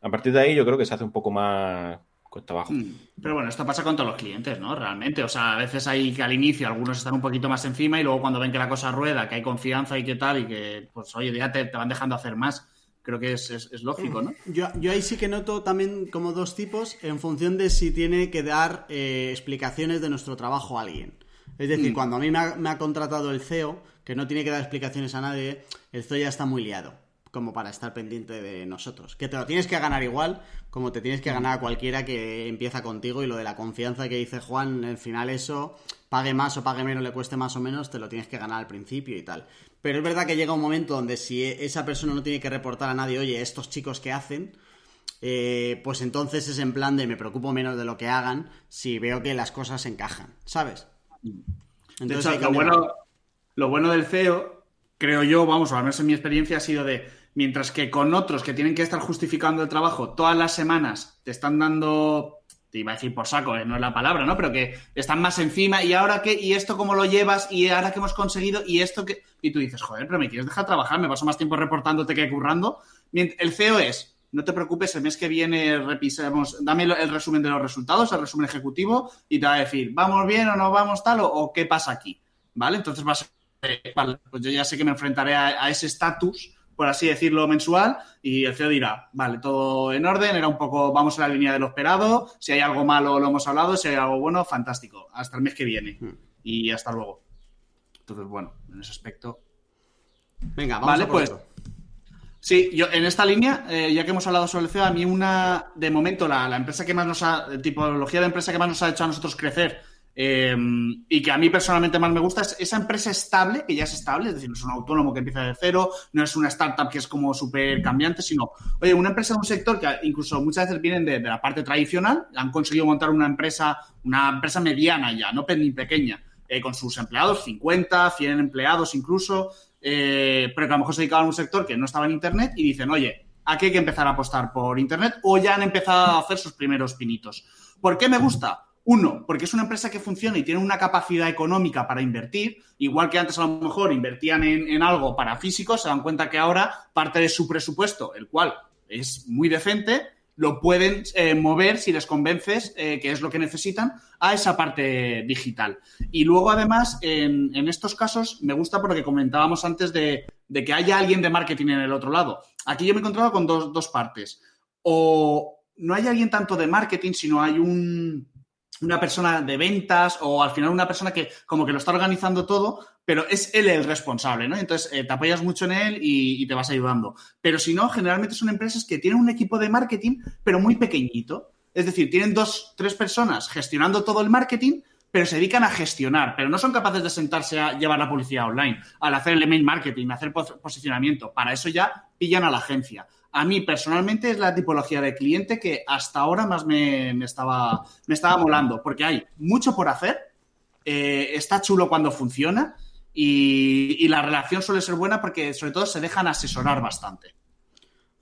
A partir de ahí yo creo que se hace un poco más cuesta abajo. Mm, pero bueno, esto pasa con todos los clientes, ¿no? Realmente. O sea, a veces hay que al inicio algunos están un poquito más encima y luego cuando ven que la cosa rueda, que hay confianza y qué tal, y que, pues, oye, ya te van dejando hacer más creo que es, lógico, ¿no? Yo, ahí sí que noto también como dos tipos en función de si tiene que dar eh, explicaciones de nuestro trabajo a alguien. Es decir, mm. cuando a mí me ha, contratado el CEO, que no tiene que dar explicaciones a nadie, el CEO ya está muy liado como para estar pendiente de nosotros. Que te lo tienes que ganar igual, como te tienes que ganar a cualquiera que empieza contigo y lo de la confianza que dice Juan, al final eso, pague más o pague menos, le cueste más o menos, te lo tienes que ganar al principio y tal. Pero es verdad que llega un momento donde si esa persona no tiene que reportar a nadie, oye, estos chicos que hacen, eh, pues entonces es en plan de me preocupo menos de lo que hagan si veo que las cosas encajan, ¿sabes? Entonces, lo, bueno, lo bueno del CEO, creo yo, vamos, al menos en mi experiencia, ha sido de, mientras que con otros que tienen que estar justificando el trabajo todas las semanas, te están dando te iba a decir por saco, eh, no es la palabra, ¿no? Pero que están más encima y ahora qué, y esto cómo lo llevas, y ahora que hemos conseguido, y esto que... Y tú dices, joder, pero me quieres dejar trabajar, me paso más tiempo reportándote que currando. El CEO es, no te preocupes, el mes que viene repisemos, dame el resumen de los resultados, el resumen ejecutivo, y te va a decir, ¿vamos bien o no vamos tal, o, qué pasa aquí? ¿Vale? Entonces vas a... Pues yo ya sé que me enfrentaré a ese estatus por así decirlo, mensual, y el CEO dirá, vale, todo en orden, era un poco, vamos a la línea de lo esperado, si hay algo malo lo hemos hablado, si hay algo bueno, fantástico, hasta el mes que viene hmm. y hasta luego. Entonces, bueno, en ese aspecto. Venga, vamos vale, a pues. Sí, yo en esta línea, eh, ya que hemos hablado sobre el CEO, a mí una, de momento, la, la empresa que más nos ha, tipología de empresa que más nos ha hecho a nosotros crecer Em, y que a mí personalmente más me gusta es esa empresa estable, que ya es estable, es decir, no es un autónomo que empieza de cero, no es una startup que es como súper cambiante, sino, oye, una empresa de un sector que incluso muchas veces vienen de, la parte tradicional, han conseguido montar una empresa, una empresa mediana ya, no ni pequeña, eh, con sus empleados, 50, 100 empleados incluso, eh, pero que a lo mejor se dedicaban a un sector que no estaba en Internet y dicen, oye, aquí hay que empezar a apostar por Internet o ya han empezado a hacer sus primeros pinitos. ¿Por qué me gusta? Uno, porque es una empresa que funciona y tiene una capacidad económica para invertir, igual que antes a lo mejor invertían en, algo para físicos, se dan cuenta que ahora parte de su presupuesto, el cual es muy decente, lo pueden eh, mover si les convences eh, que es lo que necesitan a esa parte digital. Y luego, además, en, estos casos me gusta por lo que comentábamos antes de, que haya alguien de marketing en el otro lado. Aquí yo me he encontrado con dos, dos partes. O no hay alguien tanto de marketing, sino hay un, una persona de ventas o al final una persona que como que lo está organizando todo, pero es él el responsable, ¿no? Entonces eh, te apoyas mucho en él y, te vas ayudando. Pero si no, generalmente son empresas que tienen un equipo de marketing, pero muy pequeñito. Es decir, tienen dos, tres personas gestionando todo el marketing, pero se dedican a gestionar, pero no son capaces de sentarse a llevar la publicidad online, al hacer el email marketing, hacer posicionamiento. Para eso ya pillan a la agencia. A mí personalmente es la tipología de cliente que hasta ahora más me, estaba, me estaba molando, porque hay mucho por hacer, eh, está chulo cuando funciona y, la relación suele ser buena porque sobre todo se dejan asesorar bastante.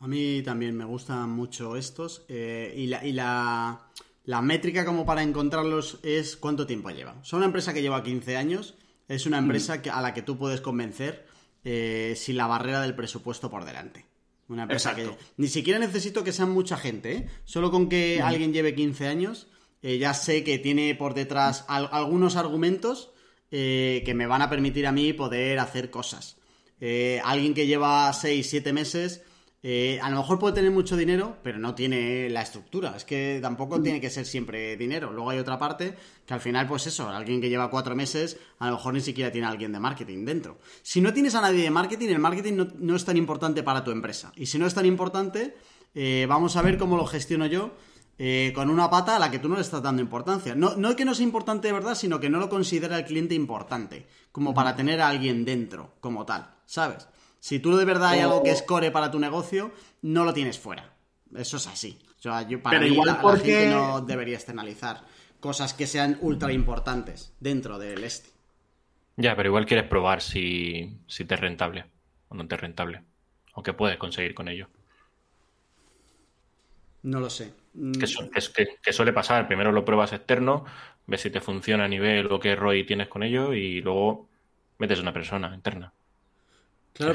A mí también me gustan mucho estos eh, y, la, y la, la, métrica como para encontrarlos es cuánto tiempo lleva. Son una empresa que lleva 15 años, es una empresa que, a la que tú puedes convencer eh, sin la barrera del presupuesto por delante. Una empresa que ni siquiera necesito que sean mucha gente, ¿eh? solo con que alguien lleve 15 años, ya sé que tiene por detrás algunos argumentos eh, que me van a permitir a mí poder hacer cosas. Eh, alguien que lleva 6, 7 meses, eh, a lo mejor puede tener mucho dinero, pero no tiene la estructura. Es que tampoco tiene que ser siempre dinero. Luego hay otra parte que al final, pues eso, alguien que lleva 4 meses, a lo mejor ni siquiera tiene a alguien de marketing dentro. Si no tienes a nadie de marketing, el marketing no, es tan importante para tu empresa. Y si no es tan importante, vamos a ver cómo lo gestiono yo eh, con una pata a la que tú no le estás dando importancia. No, no que no sea importante de verdad, sino que no lo considera el cliente importante, como para tener a alguien dentro, como tal, ¿sabes? Si tú de verdad hay algo que es core para tu negocio, no lo tienes fuera. Eso es así. para Pero igual porque... no debería externalizar cosas que sean ultra importantes dentro del este. Ya, pero igual quieres probar si, si te es rentable o no te es rentable. O qué puedes conseguir con ello. No lo sé. Mm. Que, suele pasar. Primero lo pruebas externo, ves si te funciona a nivel o qué ROI tienes con ello y luego metes una persona interna. Claro,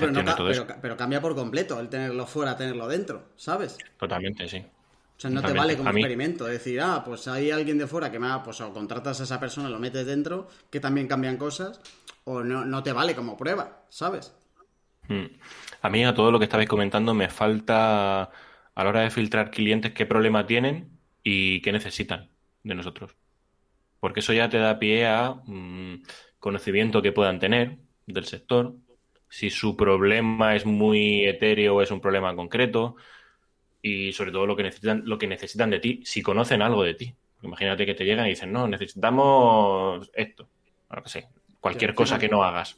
pero, cambia por completo el tenerlo fuera, tenerlo dentro, ¿sabes? Totalmente, sí. O sea, no te vale como experimento. Decir, ah, pues hay alguien de fuera que me ha, pues o contratas a esa persona, lo metes dentro, que también cambian cosas, o no, no te vale como prueba, ¿sabes? Hmm. A mí, a todo lo que estabais comentando, me falta a la hora de filtrar clientes qué problema tienen y qué necesitan de nosotros. Porque eso ya te da pie a mm, conocimiento que puedan tener del sector, si su problema es muy etéreo o es un problema concreto y sobre todo lo que necesitan, lo que necesitan de ti, si conocen algo de ti. Imagínate que te llegan y dicen, no, necesitamos esto. Bueno, que sé, cualquier cosa que no hagas.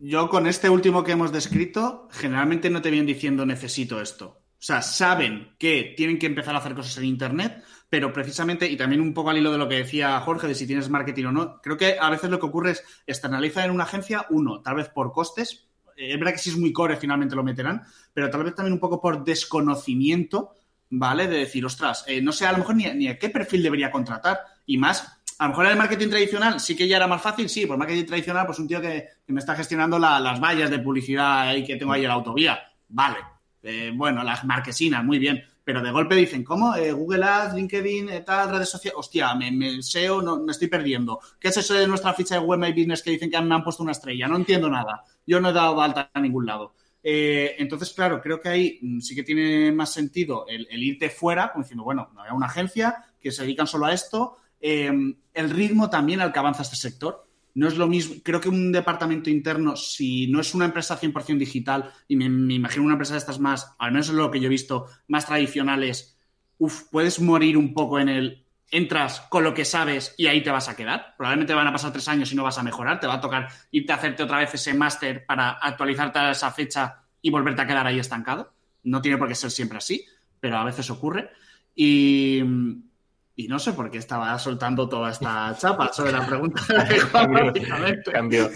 Yo con este último que hemos descrito, generalmente no te vienen diciendo necesito esto. O sea, saben que tienen que empezar a hacer cosas en Internet, pero precisamente, y también un poco al hilo de lo que decía Jorge, de si tienes marketing o no, creo que a veces lo que ocurre es externalizar en una agencia, uno, tal vez por costes, es verdad que si es muy core finalmente lo meterán, pero tal vez también un poco por desconocimiento, ¿vale? De decir, ostras, eh, no sé a lo mejor ni, a qué perfil debería contratar, y más, a lo mejor en el marketing tradicional sí que ya era más fácil, sí, por marketing tradicional, pues un tío que, me está gestionando las vallas de publicidad y que tengo ahí en la autovía, vale eh, bueno, las marquesinas, muy bien. Pero de golpe dicen, ¿cómo? Eh, Google Ads, LinkedIn, eh, tal, redes sociales. Hostia, me, SEO, no, me estoy perdiendo. ¿Qué es eso de nuestra ficha de Web My Business que dicen que me han puesto una estrella? No entiendo nada. Yo no he dado alta a ningún lado. entonces, claro, creo que ahí mm, sí que tiene más sentido el, irte fuera, diciendo, bueno, no hay una agencia que se dedican solo a esto. el ritmo también al que avanza este sector no es lo mismo, creo que un departamento interno, si no es una empresa 100% digital, y me, imagino una empresa de estas más, al menos es lo que yo he visto, más tradicionales, uf, puedes morir un poco en el, entras con lo que sabes y ahí te vas a quedar. Probablemente van a pasar tres años y no vas a mejorar, te va a tocar irte a hacerte otra vez ese máster para actualizarte a esa fecha y volverte a quedar ahí estancado. No tiene por qué ser siempre así, pero a veces ocurre. Y, y no sé por qué estaba soltando toda esta chapa sobre la pregunta *laughs* cambio,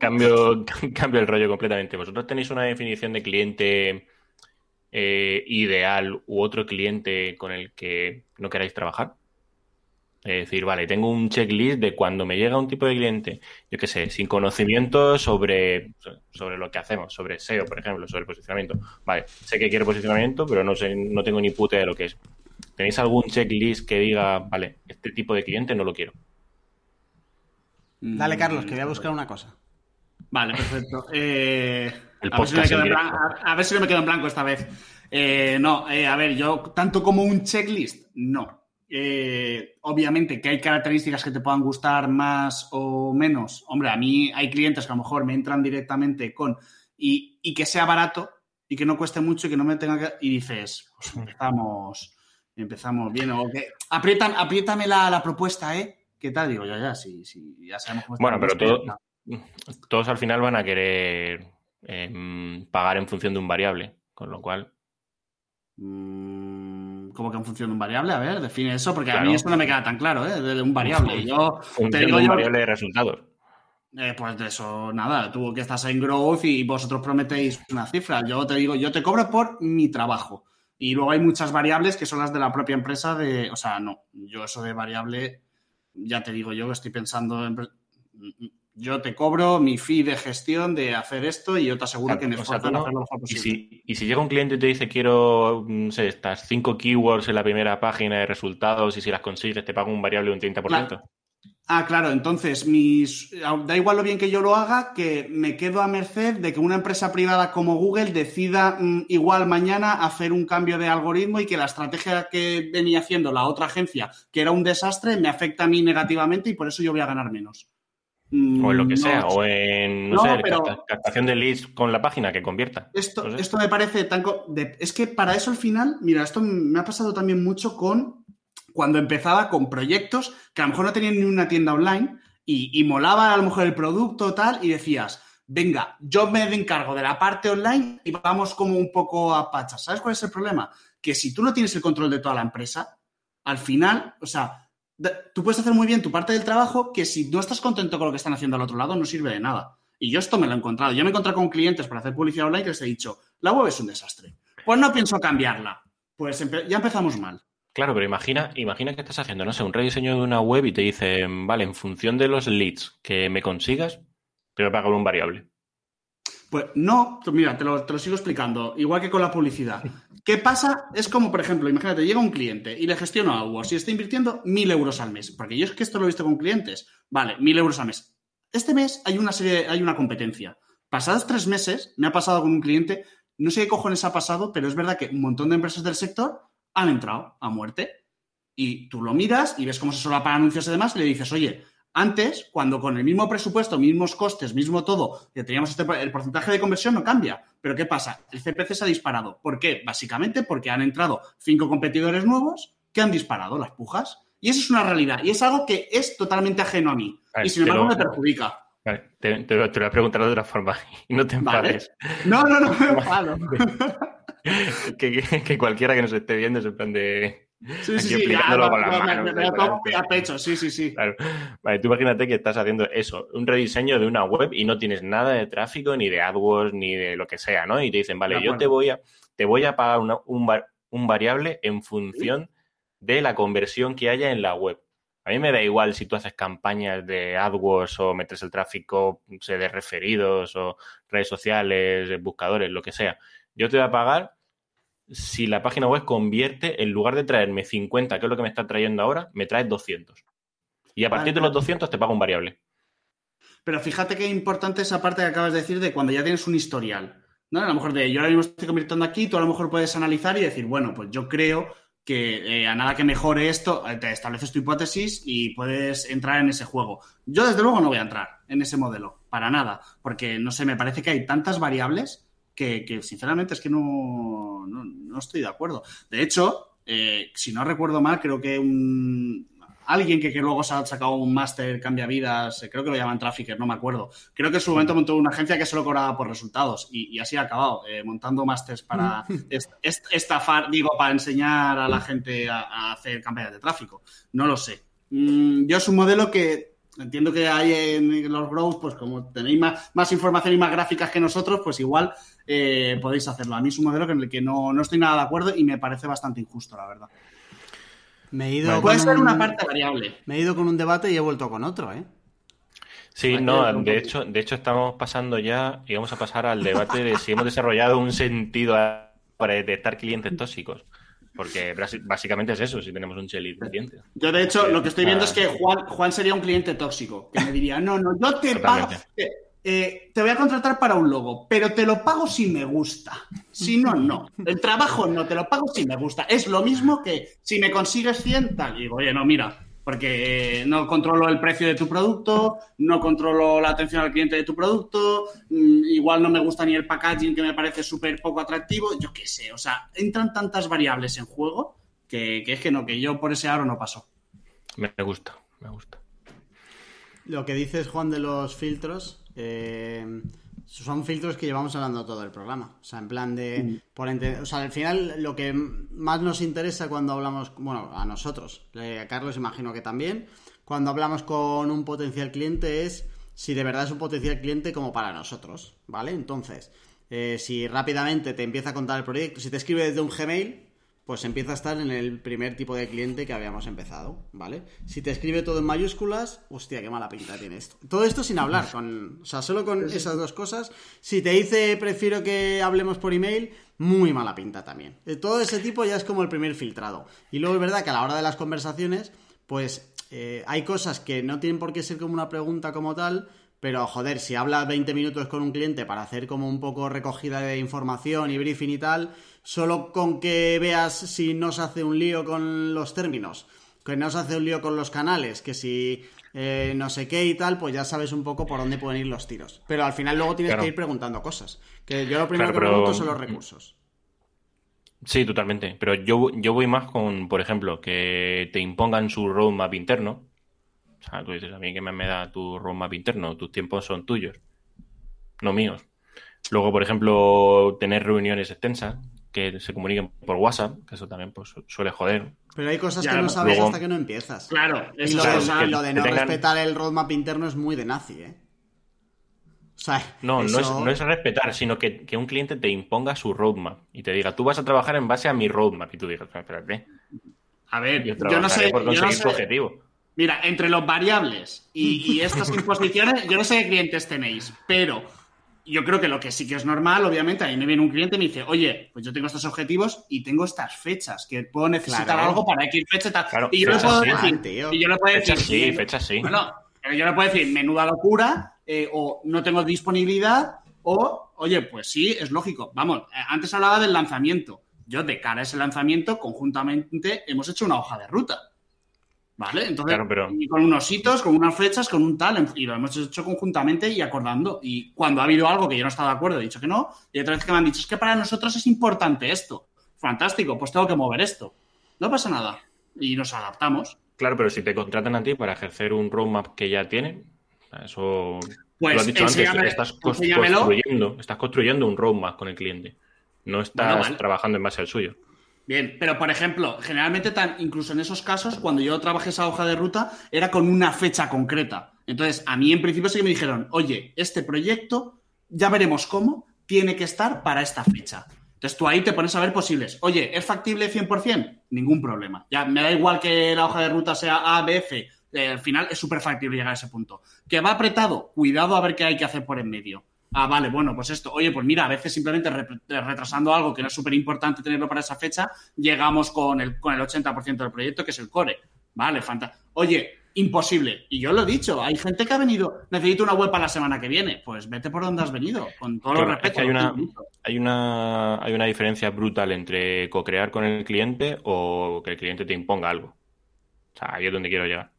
cambio, cambio, el rollo completamente. ¿Vosotros tenéis una definición de cliente eh, ideal u otro cliente con el que no queráis trabajar? Es decir, vale, tengo un checklist de cuando me llega un tipo de cliente, yo qué sé, sin conocimiento sobre, sobre lo que hacemos, sobre SEO, por ejemplo, sobre posicionamiento. Vale, sé que quiero posicionamiento, pero no sé, no tengo ni puta de lo que es. ¿Tenéis algún checklist que diga, vale, este tipo de cliente no lo quiero? Dale, Carlos, que voy a buscar una cosa. Vale, perfecto. *laughs* Eh, a, ver si me quedo en blanco esta vez. Eh, no, eh, a ver, yo tanto como un checklist, no. obviamente que hay características que te puedan gustar más o menos. Hombre, a mí hay clientes que a lo mejor me entran directamente con y, y que sea barato y que no cueste mucho y que no me tenga que... Y dices, pues empezamos, empezamos bien. O que, apriétame la, propuesta, ¿eh? ¿Qué tal? Digo, ya, ya, sí, sí, ya sabemos cómo Bueno, pero todos al final van a querer em, pagar en función de un variable, con lo cual. Mm, ¿Cómo que en función de un variable? A ver, define eso, porque a mí eso no me queda tan claro, ¿eh? De un variable. *laughs* Yo te digo de un yo, variable de resultados. eh, pues de eso, nada, tú que estás en growth y vosotros prometéis una cifra. Yo te digo, yo te cobro por mi trabajo. Y luego hay muchas variables que son las de la propia empresa de, o sea, no, yo eso de variable, ya te digo yo que estoy pensando en... Yo te cobro mi fee de gestión de hacer esto y yo te aseguro Claro, que me esfuerzo en hacerlo lo mejor Y posible. si, y si llega un cliente y te dice quiero, no sé, estas cinco keywords en la primera página de resultados y si las consigues te pago un variable de un 30%. Ah, claro, entonces mis, da igual lo bien que yo lo haga, que me quedo a merced de que una empresa privada como Google decida mm, igual mañana hacer un cambio de algoritmo y que la estrategia que venía haciendo la otra agencia, que era un desastre, me afecta a mí negativamente y por eso yo voy a ganar menos. Mm, O en lo que no sea, o en, no, No, sé, pero- capta- captación de leads con la página que convierta. Esto, No sé. esto me parece tan... de- es que para eso al final, mira, esto me ha pasado también mucho con cuando empezaba con proyectos que a lo mejor no tenían ni una tienda online y, molaba a lo mejor el producto tal y decías, venga, yo me encargo de la parte online y vamos como un poco a pachas. ¿Sabes cuál es el problema? Que si tú no tienes el control de toda la empresa, al final, o sea, tú puedes hacer muy bien tu parte del trabajo que si no estás contento con lo que están haciendo al otro lado no sirve de nada. Y yo esto me lo he encontrado. Yo me he encontrado con clientes para hacer publicidad online que les he dicho, la web es un desastre. Pues no pienso cambiarla. Pues ya empezamos mal. Claro, pero imagina, imagina que estás haciendo, no sé, un rediseño de una web y te dicen, vale, en función de los leads que me consigas, te voy a pagar un variable. Pues no, mira, te lo, te lo sigo explicando, igual que con la publicidad. ¿Qué pasa? Es como, por ejemplo, imagínate, llega un cliente y le gestiono AdWords y está invirtiendo mil euros al mes, porque yo es que esto lo he visto con clientes. Vale, mil euros al mes. Este mes hay una serie, hay una competencia. Pasados tres meses, me ha pasado con un cliente, no sé qué cojones ha pasado, pero es verdad que un montón de empresas del sector han entrado a muerte. Y tú lo miras y ves cómo se solapan anuncios y demás y le dices, oye, antes, cuando con el mismo presupuesto, mismos costes, mismo todo, que teníamos este, el porcentaje de conversión no cambia. Pero ¿qué pasa? El CPC se ha disparado. ¿Por qué? Básicamente porque han entrado cinco competidores nuevos que han disparado las pujas. Y eso es una realidad. Y es algo que es totalmente ajeno a mí. Vale, y sin embargo lo- me perjudica. Vale, te, te lo te lo voy a preguntar de otra forma *laughs* y no te Vale. enfades. No, no, no me *laughs* enfado. *laughs* que, que- cualquiera que nos esté viendo es en plan de... Sí, sí, sí. no, no, me- me, me de lo tomo delante. muy a pecho. Sí, sí, sí. Claro. Vale, tú imagínate que estás haciendo eso, un rediseño de una web y no tienes nada de tráfico, ni de AdWords, ni de lo que sea, ¿no? Y te dicen, vale, yo te voy a, te voy a pagar una- un, un variable en función de la conversión que haya en la web. A mí me da igual si tú haces campañas de AdWords o metes el tráfico no sé, de referidos o redes sociales, buscadores, lo que sea. Yo te voy a pagar si la página web convierte, en lugar de traerme 50, que es lo que me está trayendo ahora, me trae 200. Y a partir de los 200 te pago un variable. Pero fíjate qué importante esa parte que acabas de decir de cuando ya tienes un historial. ¿no? A lo mejor de yo ahora mismo estoy convirtiendo aquí, tú a lo mejor puedes analizar y decir, bueno, pues yo creo que eh, a nada que mejore esto, eh, te estableces tu hipótesis y puedes entrar en ese juego. Yo desde luego no voy a entrar en ese modelo, para nada, porque no sé, me parece que hay tantas variables que, que, sinceramente es que no, no, no estoy de acuerdo. De hecho, eh, si no recuerdo mal, creo que un, alguien que, que, luego se ha sacado un máster cambia vidas, eh, creo que lo llaman Trafficker, no me acuerdo. Creo que en su momento montó una agencia que solo cobraba por resultados y, y así ha acabado, eh, montando másters para *laughs* est est estafar, digo, para enseñar a la gente a, a, hacer campañas de tráfico. No lo sé. Mm, yo es un modelo que entiendo que hay en los Growth, pues como tenéis más, más información y más gráficas que nosotros, pues igual eh, podéis hacerlo. A mí es un modelo en el que no, no estoy nada de acuerdo y me parece bastante injusto, la verdad. Me he ido Puede con ser un- una parte variable. Me he ido con un debate y he vuelto con otro, ¿eh? Sí, no, de hecho, de hecho estamos pasando ya y vamos a pasar al debate de si hemos desarrollado un sentido a- para detectar clientes tóxicos. Porque básicamente es eso, si tenemos un chelit de clientes. Yo, de hecho, lo que estoy viendo Ah. es que Juan, Juan sería un cliente tóxico, que me diría, no, no, yo te pago, te, eh, te voy a contratar para un logo, pero te lo pago si me gusta. Si no, no. El trabajo no, te lo pago si me gusta. Es lo mismo que si me consigues 100, tal. Y digo, oye, no, mira, porque eh, no controlo el precio de tu producto, no controlo la atención al cliente de tu producto, mm, igual no me gusta ni el packaging que me parece súper poco atractivo, yo qué sé, o sea, entran tantas variables en juego que, que es que no, que yo por ese aro no paso. Me me gusta, me gusta. Lo que dices, Juan, de los filtros, eh, son filtros que llevamos hablando todo el programa. O sea, en plan de. Por o sea, al final lo que más nos interesa cuando hablamos. Bueno, a nosotros, a Carlos imagino que también. Cuando hablamos con un potencial cliente es si de verdad es un potencial cliente como para nosotros. ¿Vale? Entonces, eh, si rápidamente te empieza a contar el proyecto, si te escribe desde un Gmail, pues empieza a estar en el primer tipo de cliente que habíamos empezado, ¿vale? Si te escribe todo en mayúsculas, hostia, qué mala pinta tiene esto. Todo esto sin hablar, con, o sea, solo con esas dos cosas. Si te dice prefiero que hablemos por email, muy mala pinta también. De todo ese tipo ya es como el primer filtrado. Y luego es verdad que a la hora de las conversaciones, pues eh, hay cosas que no tienen por qué ser como una pregunta como tal, pero joder, si hablas 20 minutos con un cliente para hacer como un poco recogida de información y briefing y tal, solo con que veas si no se hace un lío con los términos, que no se hace un lío con los canales, que si eh, no sé qué y tal, pues ya sabes un poco por dónde pueden ir los tiros. Pero al final luego tienes que ir preguntando cosas. Que yo lo primero que pregunto son los recursos. Sí, totalmente. Pero yo, yo voy más con, por ejemplo, que te impongan su roadmap interno. O sea, tú dices, a mí que me da tu roadmap interno, tus tiempos son tuyos, no míos. Luego, por ejemplo, tener reuniones extensas, que se comuniquen por WhatsApp, que eso también pues, suele joder. Pero hay cosas que no sabes hasta que no empiezas. Claro, y lo, de, no respetar el roadmap interno es muy de nazi, ¿eh? O sea, no, no, es, no, es, respetar, sino que, un cliente te imponga su roadmap y te diga, tú vas a trabajar en base a mi roadmap. Y tú digas, espérate. A ver, yo, no sé. Por conseguir tu objetivo. Mira, entre los variables y, y estas imposiciones, yo no sé qué clientes tenéis, pero yo creo que lo que sí que es normal, obviamente, ahí me viene un cliente y me dice, oye, pues yo tengo estos objetivos y tengo estas fechas, que puedo necesitar algo para X fecha tal. y yo le puedo decir, y yo le puedo decir, sí, fechas sí. Bueno, yo le puedo decir, menuda locura, eh, o no tengo disponibilidad, o, oye, pues sí, es lógico. Vamos, eh, antes hablaba del lanzamiento. Yo, de cara a ese lanzamiento, conjuntamente hemos hecho una hoja de ruta. ¿Vale? Entonces, con unos hitos, con unas fechas, con un tal, y lo hemos hecho conjuntamente y acordando. Y cuando ha habido algo que yo no estaba de acuerdo, he dicho que no, y otra vez que me han dicho, es que para nosotros es importante esto. Fantástico, pues tengo que mover esto. No pasa nada. Y nos adaptamos. Claro, pero si te contratan a ti para ejercer un roadmap que ya tienen, eso pues, lo has dicho antes, estás construyendo, estás construyendo un roadmap con el cliente. No estás trabajando en base al suyo. Bien, pero por ejemplo, generalmente tan, incluso en esos casos, cuando yo trabajé esa hoja de ruta, era con una fecha concreta. Entonces, a mí en principio sí que me dijeron, oye, este proyecto, ya veremos cómo, tiene que estar para esta fecha. Entonces tú ahí te pones a ver posibles. Oye, ¿es factible 100%? Ningún problema. Ya me da igual que la hoja de ruta sea A, B, F. Eh, al final es súper factible llegar a ese punto. ¿Que va apretado? Cuidado a ver qué hay que hacer por en medio. Ah, vale, bueno, pues esto. Oye, pues mira, a veces simplemente retrasando algo que no es súper importante tenerlo para esa fecha, llegamos con el, con el 80% del proyecto, que es el core. Vale, fantástico. Oye, imposible. Y yo lo he dicho, hay gente que ha venido, necesito una web para la semana que viene. Pues vete por donde has venido, con todo los respeto. hay, una, hay, una, hay una diferencia brutal entre co-crear con el cliente o que el cliente te imponga algo. O sea, ahí es donde quiero llegar.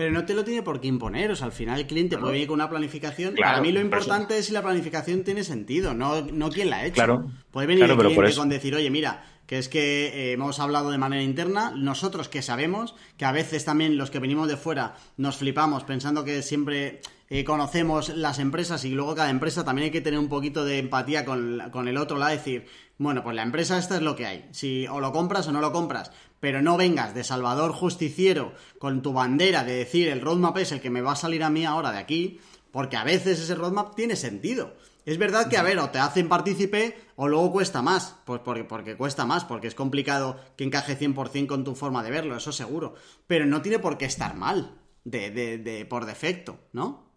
Pero no te lo tiene por qué imponer. O sea, al final el cliente puede venir con una planificación. Para mí lo importante es si la planificación tiene sentido, no, no quién la ha hecho. Claro. Puede venir el cliente con decir, oye, mira, que es que eh, hemos hablado de manera interna, nosotros que sabemos, que a veces también los que venimos de fuera nos flipamos pensando que siempre eh, conocemos las empresas y luego cada empresa también hay que tener un poquito de empatía con, con el otro lado, decir, bueno, pues la empresa esta es lo que hay, si o lo compras o no lo compras, pero no vengas de Salvador justiciero con tu bandera de decir el roadmap es el que me va a salir a mí ahora de aquí, porque a veces ese roadmap tiene sentido. Es verdad que, a ver, o te hacen partícipe o luego cuesta más, pues porque, porque cuesta más, porque es complicado que encaje 100% con tu forma de verlo, eso seguro. Pero no tiene por qué estar mal, de, de, de, por defecto, ¿no?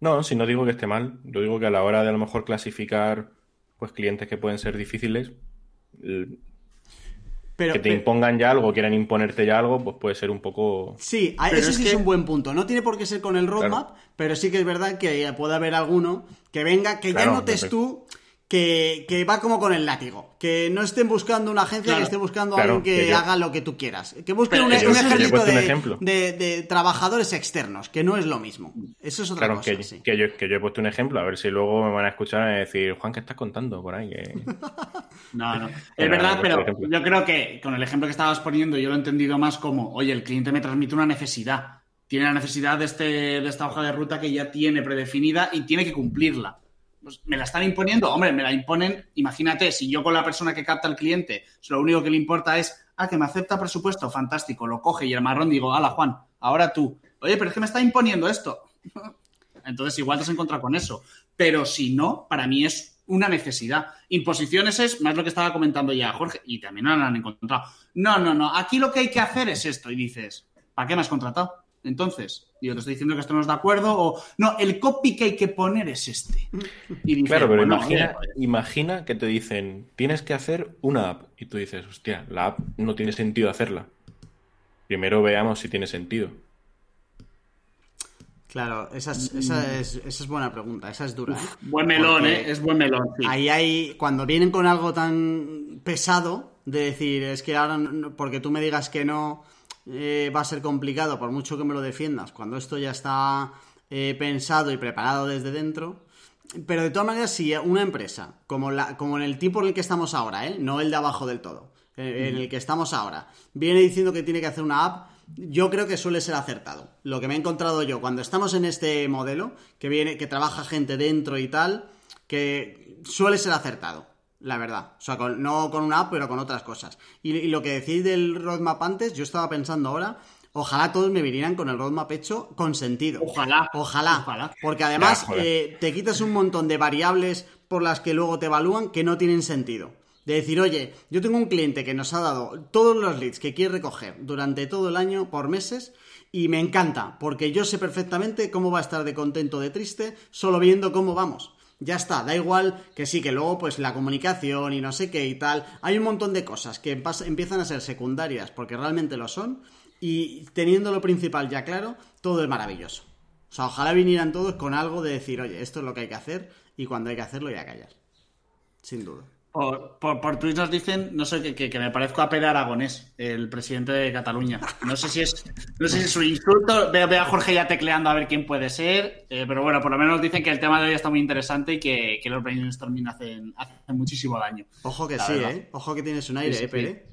No, si no digo que esté mal, yo digo que a la hora de a lo mejor clasificar pues clientes que pueden ser difíciles, que te impongan ya algo, quieran imponerte ya algo, pues puede ser un poco. Sí, eso sí es un buen punto. No tiene por qué ser con el roadmap, pero sí que es verdad que puede haber alguno que venga, que ya notes tú que, va como con el látigo. Que no estén buscando una agencia, que esté buscando a alguien que, haga lo que tú quieras. Que busquen un, ejército de, trabajadores externos, que no es lo mismo. Eso es otra cosa. Que, que, yo, que yo he puesto un ejemplo, a ver si luego me van a escuchar y decir, Juan, ¿qué estás contando por ahí? *laughs* no, no. *laughs* Es verdad, pero yo creo que con el ejemplo que estabas poniendo, yo lo he entendido más como, oye, el cliente me transmite una necesidad. Tiene la necesidad de, este, de esta hoja de ruta que ya tiene predefinida y tiene que cumplirla. Pues, me la están imponiendo. Hombre, me la imponen. Imagínate, si yo con la persona que capta al cliente, lo único que le importa es, ah, que me acepta presupuesto, fantástico, lo coge y el marrón digo, hala, Juan, ahora tú. Oye, pero es que me está imponiendo esto. *laughs* Entonces, igual te has encontrado con eso. Pero si no, para mí es una necesidad. Imposiciones es más lo que estaba comentando ya Jorge, y también no lo han encontrado. No, no, no, aquí lo que hay que hacer es esto. Y dices, ¿para qué me has contratado? Entonces, yo te estoy diciendo que esto no es de acuerdo, o no, el copy que hay que poner es este. claro, pero imagina, imagina que te dicen, tienes que hacer una app, y tú dices, hostia, la app no tiene sentido hacerla. Primero veamos si tiene sentido. Claro, esa es, esa es, esa es buena pregunta, esa es dura. ¿eh? Buen melón, ¿eh? Es buen melón. Ahí hay, cuando vienen con algo tan pesado, de decir, es que ahora, porque tú me digas que no, eh, va a ser complicado, por mucho que me lo defiendas, cuando esto ya está eh, pensado y preparado desde dentro. Pero de todas maneras, si una empresa, como, la, como en el tipo en el que estamos ahora, ¿eh? no el de abajo del todo, en el que estamos ahora, viene diciendo que tiene que hacer una app, yo creo que suele ser acertado. Lo que me he encontrado yo cuando estamos en este modelo, que viene, que trabaja gente dentro y tal, que suele ser acertado la verdad. O sea, no con una app, pero con otras cosas. Y, lo que decís del roadmap antes, yo estaba pensando ahora, ojalá todos me vinieran con el roadmap hecho con sentido. Ojalá. Ojalá. ojalá. Porque además eh, te quitas un montón de variables por las que luego te evalúan que no tienen sentido. De decir, oye, yo tengo un cliente que nos ha dado todos los leads que quiere recoger durante todo el año por meses y me encanta, porque yo sé perfectamente cómo va a estar de contento o de triste solo viendo cómo vamos. Ya está, da igual que sí, que luego pues la comunicación y no sé qué y tal. Hay un montón de cosas que empiezan a ser secundarias porque realmente lo son y teniendo lo principal ya claro, todo es maravilloso. O sea, ojalá vinieran todos con algo de decir, oye, esto es lo que hay que hacer y cuando hay que hacerlo ya callar. Sin duda. Por, por, Twitch nos dicen, no sé, que, que, me parezco a Pere Aragonés, el presidente de Cataluña. No sé si es, no sé si es un insulto. Veo, a Jorge ya tecleando a ver quién puede ser. Eh, pero bueno, por lo menos dicen que el tema de hoy está muy interesante y que, que los brainstorming hacen, hacen muchísimo daño. Ojo que sí, ¿eh? Ojo que tienes un aire, ¿eh, Pere?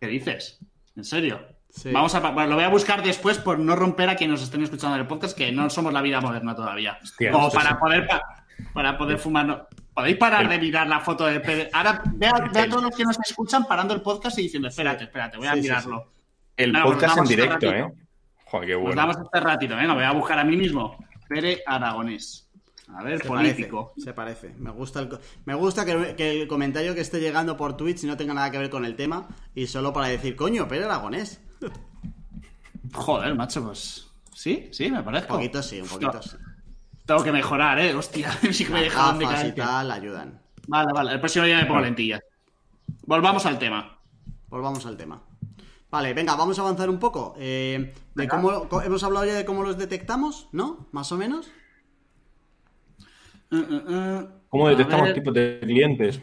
¿Qué dices? ¿En serio? Vamos a, lo voy a buscar después por no romper a quien nos estén escuchando en el podcast, que no somos la vida moderna todavía. Como para poder, para poder fumar. Podéis parar de mirar la foto de Pedro. Ahora ve a, todos los que nos escuchan parando el podcast y diciendo, espérate, espérate, voy a mirarlo. el podcast en este directo, ¿eh? Joder, qué bueno. Nos damos este ratito, ¿eh? Lo voy a buscar a mí mismo. Pere Aragonés. A ver, político. se parece. Me gusta, el, me gusta que, el comentario que esté llegando por Twitch no tenga nada que ver con el tema y solo para decir, coño, Pere Aragonés. Joder, macho, pues. Sí, sí, me parece. Un poquito sí, un poquito sí. Tengo que mejorar, ¿eh? Hostia, *laughs* sí que me dejaron de caer. y tal ayudan. Vale, vale. El próximo día me pongo lentillas. Volvamos al tema. Volvamos al tema. Vale, venga, vamos a avanzar un poco. Eh, de cómo, hemos hablado ya de cómo los detectamos, ¿no? Más o menos. Uh, uh, uh. ¿Cómo detectamos tipos de clientes?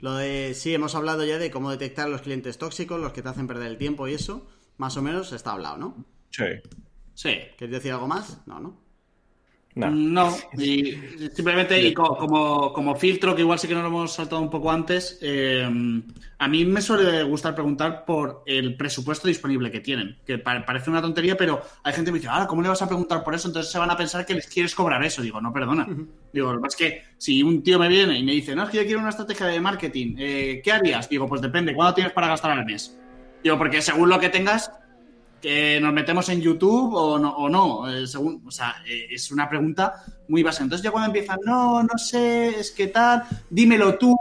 Lo de, sí, hemos hablado ya de cómo detectar los clientes tóxicos, los que te hacen perder el tiempo y eso. Más o menos está hablado, ¿no? Sí. Sí. ¿Quieres decir algo más? No, ¿no? No, *laughs* y simplemente y como, como, filtro, que igual sí que nos lo hemos saltado un poco antes, eh, a mí me suele gustar preguntar por el presupuesto disponible que tienen, que parece una tontería, pero hay gente que me dice, ah, ¿cómo le vas a preguntar por eso? Entonces se van a pensar que les quieres cobrar eso. Digo, no, perdona. Digo, lo que es que si un tío me viene y me dice, no, es que yo quiero una estrategia de marketing, eh, ¿qué harías? Digo, pues depende, ¿cuándo tienes para gastar al mes? Digo, porque según lo que tengas, que nos metemos en YouTube o no, o no eh, según, o sea, eh, es una pregunta muy básica. Entonces ya cuando empiezan, no, no sé, es que tal, dímelo tú,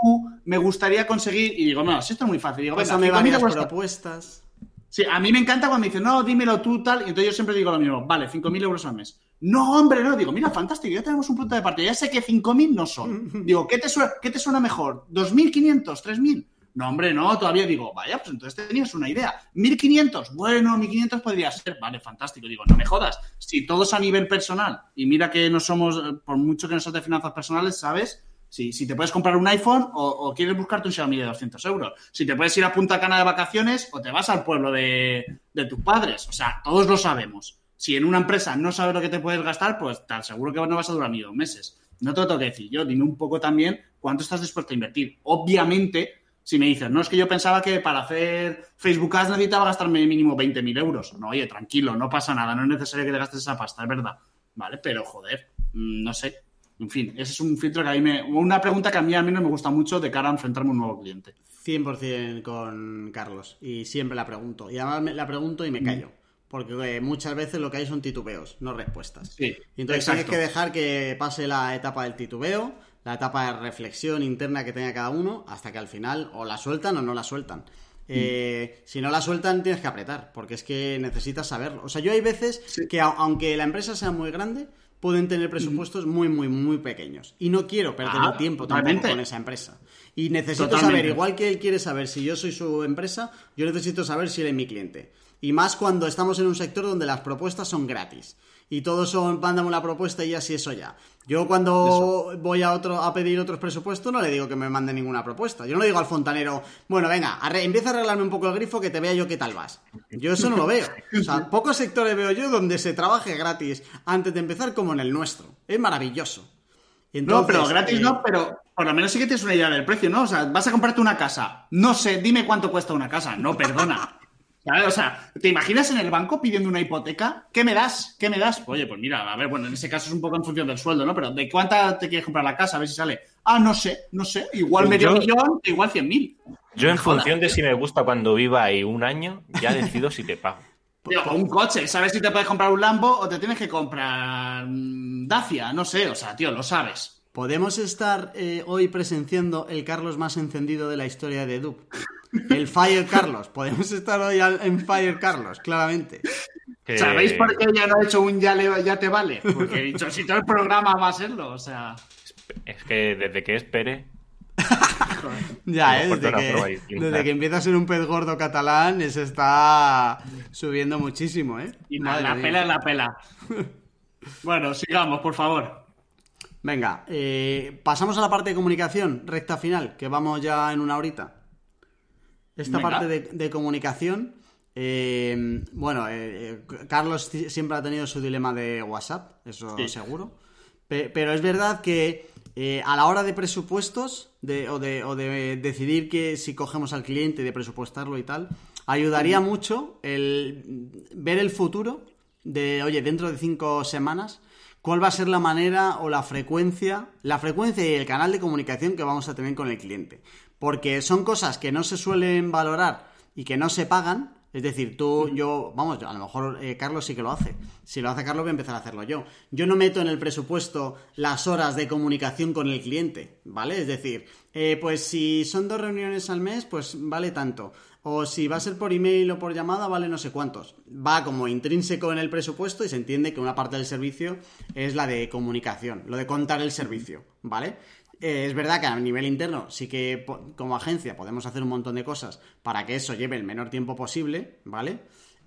me gustaría conseguir, y digo, no, si esto es muy fácil, digo, venga, me varias propuestas. Sí, a mí me encanta cuando me dicen, no, dímelo tú, tal, y entonces yo siempre digo lo mismo, vale, 5.000 euros al mes. No, hombre, no, digo, mira, fantástico, ya tenemos un punto de partida, ya sé que 5.000 no son. *laughs* Digo, ¿qué te, suena, ¿qué te suena mejor? ¿2.500? ¿3.000? No, hombre, no, todavía digo, vaya, pues entonces tenías una idea. 1500, bueno, 1500 podría ser, vale, fantástico. Digo, no me jodas, si todos a nivel personal, y mira que no somos, eh, por mucho que no seas de finanzas personales, ¿sabes? Si, si te puedes comprar un iPhone o, quieres buscarte un Xiaomi de 200 euros. Si te puedes ir a Punta Cana de vacaciones o te vas al pueblo de, de tus padres. O sea, todos lo sabemos. Si en una empresa no sabes lo que te puedes gastar, pues te aseguro que no vas a durar ni dos meses. No te lo tengo que decir yo. Dime un poco también cuánto estás dispuesto a invertir. Obviamente, si me dices, no, es que yo pensaba que para hacer Facebook Ads necesitaba gastarme mínimo 20.000 euros. No, oye, tranquilo, no pasa nada, no es necesario que te gastes esa pasta, es verdad. Vale, pero joder, mm, no sé. En fin, ese es un filtro que a mí me. Una pregunta que a mí al menos me gusta mucho de cara a enfrentarme a un nuevo cliente. 100% con Carlos. Y siempre la pregunto. Y además me- la pregunto y me callo. Porque eh, muchas veces lo que hay son titubeos, no respuestas. Sí, entonces exacto. tienes que dejar que pase la etapa del titubeo, la etapa de reflexión interna que tenga cada uno, hasta que al final o la sueltan o no la sueltan. Eh, si no la sueltan, tienes que apretar, porque es que necesitas saberlo. O sea, yo hay veces que, aunque la empresa sea muy grande, pueden tener presupuestos muy, muy, muy pequeños. Y no quiero perder Ah, el tiempo tampoco totalmente. con esa empresa. Y necesito Totalmente. saber, igual que él quiere saber si yo soy su empresa, yo necesito saber si él es mi cliente. Y más cuando estamos en un sector donde las propuestas son gratis. Y todos son, mándame una propuesta y así eso ya. Yo cuando voy a otro a pedir otros presupuestos no le digo que me mande ninguna propuesta. Yo no le digo al fontanero, bueno, venga, arre- empieza a arreglarme un poco el grifo que te vea yo qué tal vas. Yo eso no lo veo. O sea, pocos sectores veo yo donde se trabaje gratis antes de empezar como en el nuestro. Es maravilloso. No, pero gratis eh, no, pero por lo menos sí que tienes una idea del precio, ¿no? O sea, vas a comprarte una casa. No sé, dime cuánto cuesta una casa. No, perdona. O sea, ¿te imaginas en el banco pidiendo una hipoteca? ¿Qué me das? ¿Qué me das? Oye, pues mira, a ver, bueno, en ese caso es un poco en función del sueldo, ¿no? Pero ¿de cuánta te quieres comprar la casa? A ver si sale. Ah, no sé, no sé. Igual medio Yo- millón, igual cien mil. Yo, en función de si me gusta cuando viva ahí un año, ya decido si te pago. *laughs* Tío, o un coche, ¿sabes si te puedes comprar un Lambo o te tienes que comprar mm, Dacia? No sé, o sea, tío, lo sabes. Podemos estar eh, hoy presenciando el Carlos más encendido de la historia de Dub. El Fire Carlos. Podemos estar hoy al- en Fire Carlos, claramente. Que- ¿Sabéis por qué ya no he hecho un ya, le- ya te vale? Porque he dicho, si todo el programa va a serlo, o sea... Es que desde que espere. *laughs* Ya, ¿eh? Desde que, desde que empieza a ser un pez gordo catalán, se está subiendo muchísimo, ¿eh? Y la pela es la pela. bueno, sigamos, por favor. Venga, eh, pasamos a la parte de comunicación, recta final, que vamos ya en una horita. Esta Venga. parte de, de comunicación, eh, bueno, eh, eh, Carlos siempre ha tenido su dilema de WhatsApp, eso Sí. seguro. Pe- pero es verdad que eh, a la hora de presupuestos de- o, de, o de decidir que si cogemos al cliente, de presupuestarlo y tal, ayudaría mucho el ver el futuro de, oye, dentro de cinco semanas, cuál va a ser la manera o la frecuencia, la frecuencia y el canal de comunicación que vamos a tener con el cliente. Porque son cosas que no se suelen valorar y que no se pagan. Es decir, tú, yo, vamos, a lo mejor eh, Carlos sí que lo hace. Si lo hace Carlos, voy a empezar a hacerlo yo. Yo no meto en el presupuesto las horas de comunicación con el cliente, ¿vale? Es decir, eh, pues si son dos reuniones al mes, pues vale tanto. O si va a ser por email o por llamada, vale no sé cuántos. Va como intrínseco en el presupuesto y se entiende que una parte del servicio es la de comunicación, lo de contar el servicio, ¿vale? Eh, es verdad que a nivel interno sí que como agencia podemos hacer un montón de cosas para que eso lleve el menor tiempo posible, ¿vale?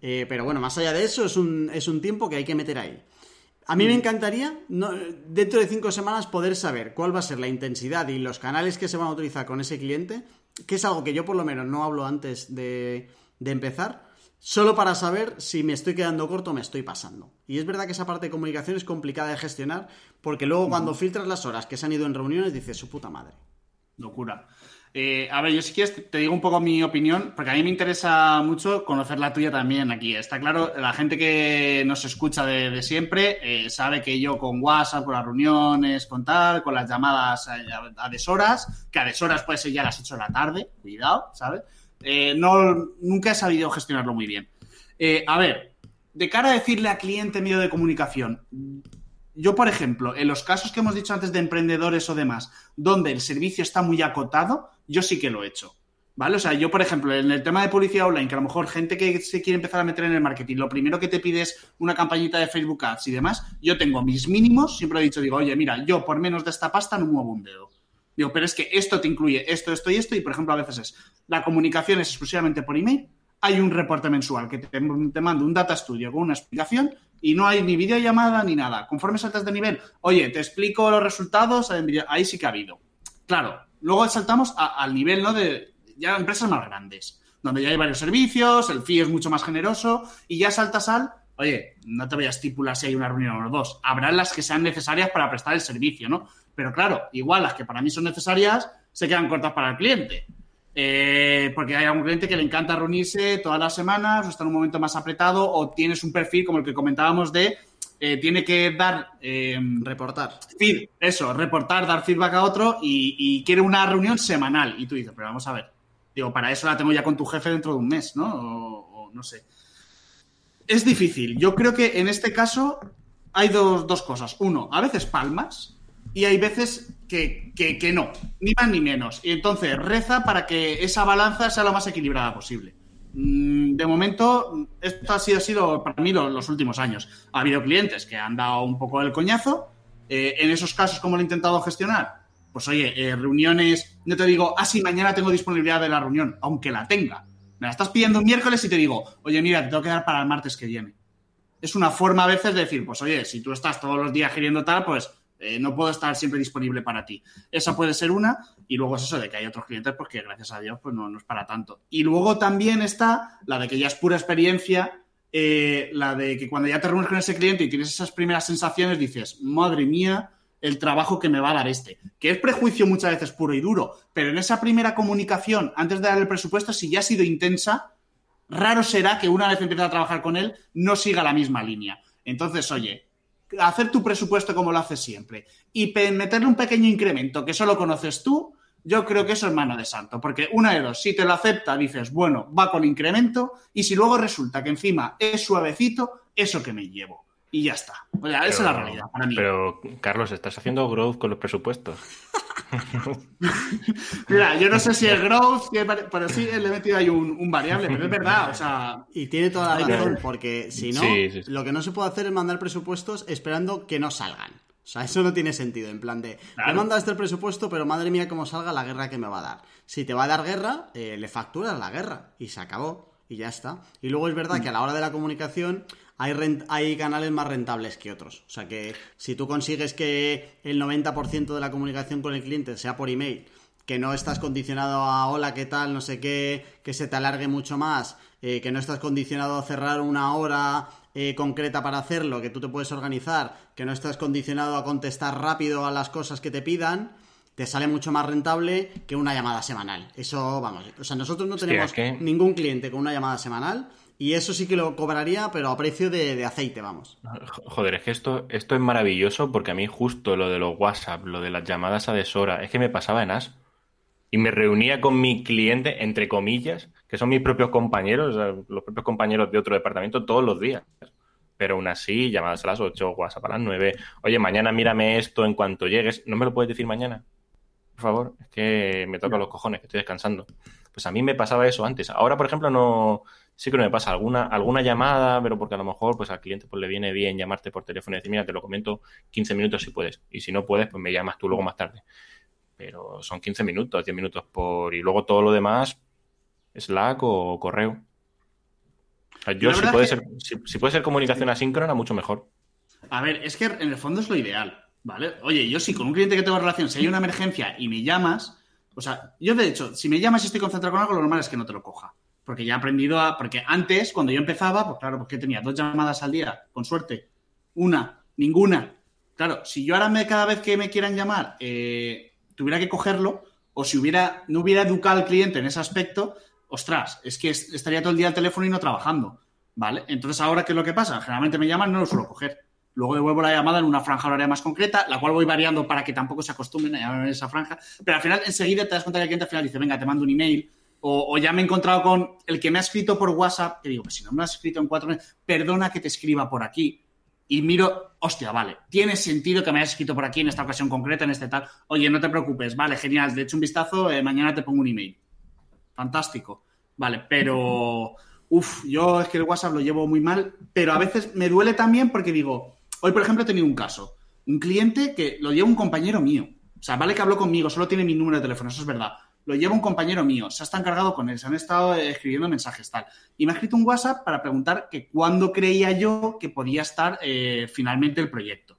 Eh, pero bueno, más allá de eso es un, es un tiempo que hay que meter ahí. A mí me encantaría, no- dentro de cinco semanas, poder saber cuál va a ser la intensidad y los canales que se van a utilizar con ese cliente, que es algo que yo por lo menos no hablo antes de, de empezar, solo para saber si me estoy quedando corto o me estoy pasando. Y es verdad que esa parte de comunicación es complicada de gestionar, porque luego cuando filtras las horas que se han ido en reuniones, dices su puta madre. Locura. Eh, a ver, yo si quieres te- digo un poco mi opinión, porque a mí me interesa mucho conocer la tuya también aquí. Está claro, la gente que nos escucha de, de siempre eh, sabe que yo con WhatsApp, con las reuniones, con tal, con las llamadas a, a- a deshoras, que a deshoras puede ser ya las 8 de la tarde, cuidado, ¿sabes? Eh, no, nunca he sabido gestionarlo muy bien. Eh, a ver, de cara a decirle a cliente medio de comunicación, yo, por ejemplo, en los casos que hemos dicho antes de emprendedores o demás, donde el servicio está muy acotado, yo sí que lo he hecho. ¿Vale? O sea, yo, por ejemplo, en el tema de publicidad online, que a lo mejor gente que se quiere empezar a meter en el marketing, lo primero que te pide es una campañita de Facebook Ads y demás, yo tengo mis mínimos, siempre he dicho, digo, oye, mira, yo por menos de esta pasta no muevo un dedo. Pero es que esto te incluye esto, esto y esto, y por ejemplo, a veces es, la comunicación es exclusivamente por email, hay un reporte mensual que te, mando un data studio con una explicación y no hay ni videollamada ni nada. Conforme saltas de nivel, oye, te explico los resultados, ahí sí que ha habido. Claro, luego saltamos a- al nivel ¿no? de ya empresas más grandes, donde ya hay varios servicios, el fee es mucho más generoso y ya saltas al, oye, no te voy a estipular si hay una reunión o dos, habrá las que sean necesarias para prestar el servicio, ¿no? Pero claro, igual las que para mí son necesarias se quedan cortas para el cliente. Eh, porque hay algún cliente que le encanta reunirse todas las semanas o está en un momento más apretado o tienes un perfil como el que comentábamos de eh, tiene que dar... reportar. eso, reportar, dar feedback a otro y, quiere una reunión semanal. Y tú dices, pero vamos a ver. Digo, para eso la tengo ya con tu jefe dentro de un mes, ¿no? O, no sé. Es difícil. Yo creo que en este caso hay dos, dos cosas. Uno, a veces palmas y hay veces que, que, no, ni más ni menos. Y entonces reza para que esa balanza sea lo más equilibrada posible. Mm, de momento, esto ha sido, ha sido para mí los, últimos años. Ha habido clientes que han dado un poco el coñazo. Eh, en esos casos, ¿cómo lo he intentado gestionar? Pues oye, eh, reuniones, no te digo, ah, sí, mañana tengo disponibilidad de la reunión, aunque la tenga. Me la estás pidiendo un miércoles y te digo, oye, mira, te tengo que dar para el martes que viene. Es una forma a veces de decir, pues oye, si tú estás todos los días queriendo tal, pues eh, no puedo estar siempre disponible para ti. Esa puede ser una, y luego es eso de que hay otros clientes, porque pues, gracias a Dios, pues no, es para tanto. Y luego también está la de que ya es pura experiencia, eh, la de que cuando ya te reúnes con ese cliente y tienes esas primeras sensaciones, dices, madre mía, el trabajo que me va a dar este. Que es prejuicio muchas veces puro y duro, pero en esa primera comunicación, antes de dar el presupuesto, si ya ha sido intensa, raro será que una vez empiezas a trabajar con él, no siga la misma línea. Entonces, oye, hacer tu presupuesto como lo haces siempre y meterle un pequeño incremento que solo conoces tú, yo creo que eso es mano de santo, porque una de dos, si te lo acepta, dices, bueno, va con incremento, y si luego resulta que encima es suavecito, eso que me llevo. Y ya está. O sea, esa es la realidad para mí. Pero, Carlos, estás haciendo growth con los presupuestos. *laughs* Mira, yo no sé si es growth, pero sí le he metido ahí un, variable, pero es verdad, o sea... Y tiene toda la razón, porque si no, lo que no se puede hacer es mandar presupuestos esperando que no salgan. O sea, eso no tiene sentido, en plan de, claro. he mandado este presupuesto, pero madre mía cómo salga la guerra que me va a dar. Si te va a dar guerra, eh, le facturas la guerra y se acabó y ya está. Y luego es verdad que a la hora de la comunicación hay, canales más rentables que otros. O sea que si tú consigues que el 90% de la comunicación con el cliente sea por email, que no estás condicionado a hola, ¿qué tal? No sé qué, que se te alargue mucho más, eh, que no estás condicionado a cerrar una hora eh, concreta para hacerlo, que tú te puedes organizar, que no estás condicionado a contestar rápido a las cosas que te pidan, te sale mucho más rentable que una llamada semanal. Eso, vamos, o sea, nosotros no tenemos ningún cliente con una llamada semanal y eso sí que lo cobraría, pero a precio de, aceite, vamos. Joder, es que esto, esto es maravilloso porque a mí justo lo de los WhatsApp, lo de las llamadas a deshora, es que me pasaba en AS. Y me reunía con mi cliente, entre comillas, que son mis propios compañeros, los propios compañeros de otro departamento, todos los días. Pero aún así, llamadas a las 8, WhatsApp a las 9. Oye, mañana mírame esto en cuanto llegues. ¿No me lo puedes decir mañana? Por favor, es que me toca los cojones, que estoy descansando. Pues a mí me pasaba eso antes. Ahora, por ejemplo, no, sí que no me pasa alguna, alguna llamada, pero porque a lo mejor pues al cliente pues le viene bien llamarte por teléfono y decir, mira, te lo comento 15 minutos si puedes. Y si no puedes, pues me llamas tú luego más tarde. Pero son 15 minutos, 10 minutos por... Y luego todo lo demás, Slack o correo. yo, si puede, ser, si, puede ser comunicación asíncrona, mucho mejor. A ver, es que en el fondo es lo ideal, ¿vale? Oye, yo sí, con un cliente que tengo relación, si hay una emergencia y me llamas, o sea, yo de hecho, si me llamas y estoy concentrado con algo, lo normal es que no te lo coja porque ya he aprendido a... Porque antes, cuando yo empezaba, pues claro, porque tenía dos llamadas al día, con suerte. Una, ninguna. Claro, si yo ahora me, cada vez que me quieran llamar eh, tuviera que cogerlo, o si hubiera, no hubiera educado al cliente en ese aspecto, ostras, es que estaría todo el día al teléfono y no trabajando. ¿Vale? Entonces, ahora, ¿qué es lo que pasa? Generalmente me llaman, no lo suelo coger. Luego devuelvo la llamada en una franja horaria más concreta, la cual voy variando para que tampoco se acostumbren a llamar en esa franja. Pero al final, enseguida te das cuenta que el cliente al final dice, venga, te mando un email o, ya me he encontrado con el que me ha escrito por WhatsApp, que digo, pues si no me lo has escrito en cuatro meses, perdona que te escriba por aquí. Y miro, hostia, vale, tiene sentido que me hayas escrito por aquí en esta ocasión concreta, en este tal. Oye, no te preocupes, vale, genial, de hecho un vistazo, eh, mañana te pongo un email. Fantástico. Vale, pero, uff, yo es que el WhatsApp lo llevo muy mal, pero a veces me duele también porque digo, hoy por ejemplo he tenido un caso, un cliente que lo lleva un compañero mío. O sea, vale que habló conmigo, solo tiene mi número de teléfono, eso es verdad lo lleva un compañero mío, se ha estado encargado con él, se han estado escribiendo mensajes tal. Y me ha escrito un WhatsApp para preguntar que cuándo creía yo que podía estar eh, finalmente el proyecto.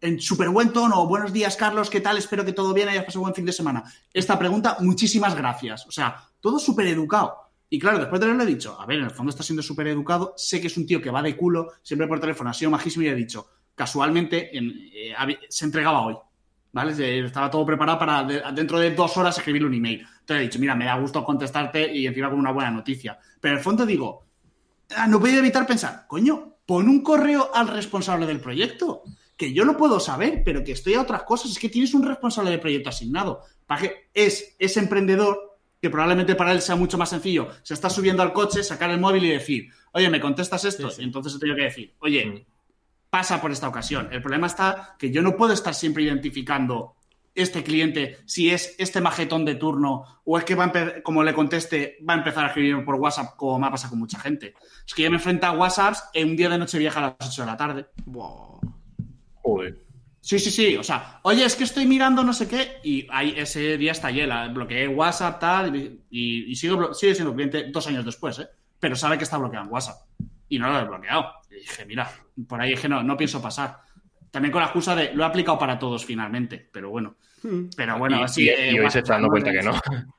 En súper buen tono, buenos días Carlos, ¿qué tal? Espero que todo bien, hayas pasado buen fin de semana. Esta pregunta, muchísimas gracias. O sea, todo súper educado. Y claro, después de haberlo dicho, a ver, en el fondo está siendo súper educado, sé que es un tío que va de culo, siempre por teléfono, ha sido majísimo y ha dicho, casualmente, eh, se entregaba hoy. ¿Vale? Estaba todo preparado para dentro de dos horas escribirle un email. Entonces he dicho, mira, me da gusto contestarte y encima con una buena noticia. Pero en el fondo digo, ah, no puedo evitar pensar, coño, pon un correo al responsable del proyecto, que yo lo puedo saber, pero que estoy a otras cosas. Es que tienes un responsable de proyecto asignado. Para que es ese emprendedor que probablemente para él sea mucho más sencillo. Se está subiendo al coche, sacar el móvil y decir, oye, ¿me contestas esto? Y entonces he tenido que decir, oye, Mm. Pasa por esta ocasión. El problema está que yo no puedo estar siempre identificando este cliente, si es este majetón de turno o es que va a como le conteste, va a empezar a escribir por WhatsApp como me ha pasado con mucha gente. Es que yo me enfrento a WhatsApps en un día de noche vieja a las 8 de la tarde. Buah. Joder. Sí, sí, sí. O sea, oye, es que estoy mirando no sé qué y ahí, ese día está la bloqueé WhatsApp, tal, y, y sigo sigue siendo cliente dos años después, ¿eh? Pero sabe que está bloqueado en WhatsApp. Y no lo he desbloqueado. Y dije, mira, por ahí dije, no, no pienso pasar. También con la excusa de, lo he aplicado para todos finalmente, pero bueno. Pero bueno, y, sí. y- eh, y hoy se está dando cuenta que no. *laughs*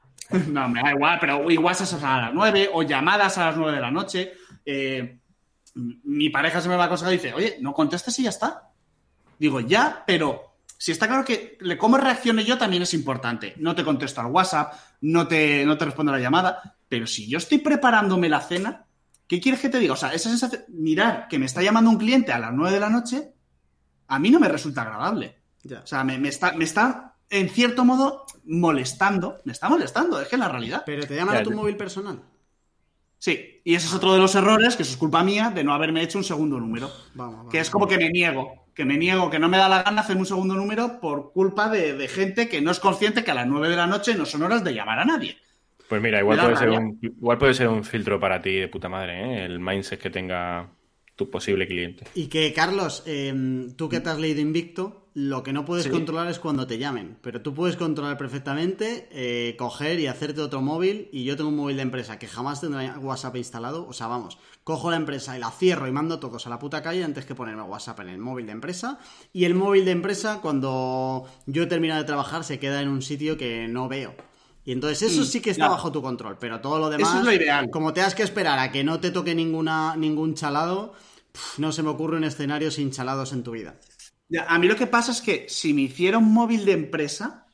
No, me da igual, pero igual se a las 9 o llamadas a las 9 de la noche. Eh, mi pareja se me va a cosa y dice, oye, no contestes y ya está. Digo, ya, pero si está claro que cómo reaccione yo también es importante. No te contesto al WhatsApp, no te, no te respondo a la llamada, pero si yo estoy preparándome la cena, ¿qué quieres que te diga? O sea, esa sensación, mirar que me está llamando un cliente a las 9 de la noche, a mí no me resulta agradable. Ya. O sea, me, me está, me está, en cierto modo, molestando. Me está molestando, es que es la realidad. Pero te llaman Ya, a tu móvil personal. Sí, y ese es otro de los errores, que eso es culpa mía, de no haberme hecho un segundo número. Vamos, vamos. Que es como que me niego, que me niego, que no me da la gana hacer un segundo número por culpa de, de gente que no es consciente que a las 9 de la noche no son horas de llamar a nadie. Pues mira, igual puede, ser un, igual puede ser un filtro para ti de puta madre, ¿eh? El mindset que tenga tu posible cliente. Y que, Carlos, em, tú que te has leído Invicto, lo que no puedes Sí. controlar es cuando te llamen. Pero tú puedes controlar perfectamente, eh, coger y hacerte otro móvil. Y yo tengo un móvil de empresa que jamás tendrá WhatsApp instalado. O sea, vamos, cojo la empresa y la cierro y mando todos a la puta calle antes que ponerme WhatsApp en el móvil de empresa. Y el móvil de empresa, cuando yo he terminado de trabajar, se queda en un sitio que no veo. Y entonces eso Mm, sí que está bajo tu control, pero todo lo demás, Eso es lo ideal. como te has que esperar a que no te toque ninguna, ningún chalado, no se me ocurre un escenario sin chalados en tu vida. Ya, a mí lo que pasa es que si me hiciera un móvil de empresa,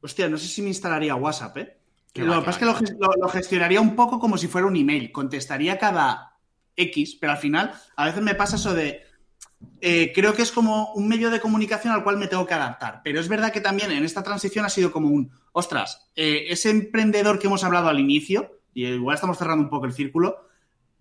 hostia, no sé si me instalaría WhatsApp, ¿eh? Lo que pasa es que lo gestionaría un poco como si fuera un email. Contestaría cada X, pero al final a veces me pasa eso de... eh, creo que es como un medio de comunicación al cual me tengo que adaptar. Pero es verdad que también en esta transición ha sido como un, ostras, eh, ese emprendedor que hemos hablado al inicio, y igual estamos cerrando un poco el círculo,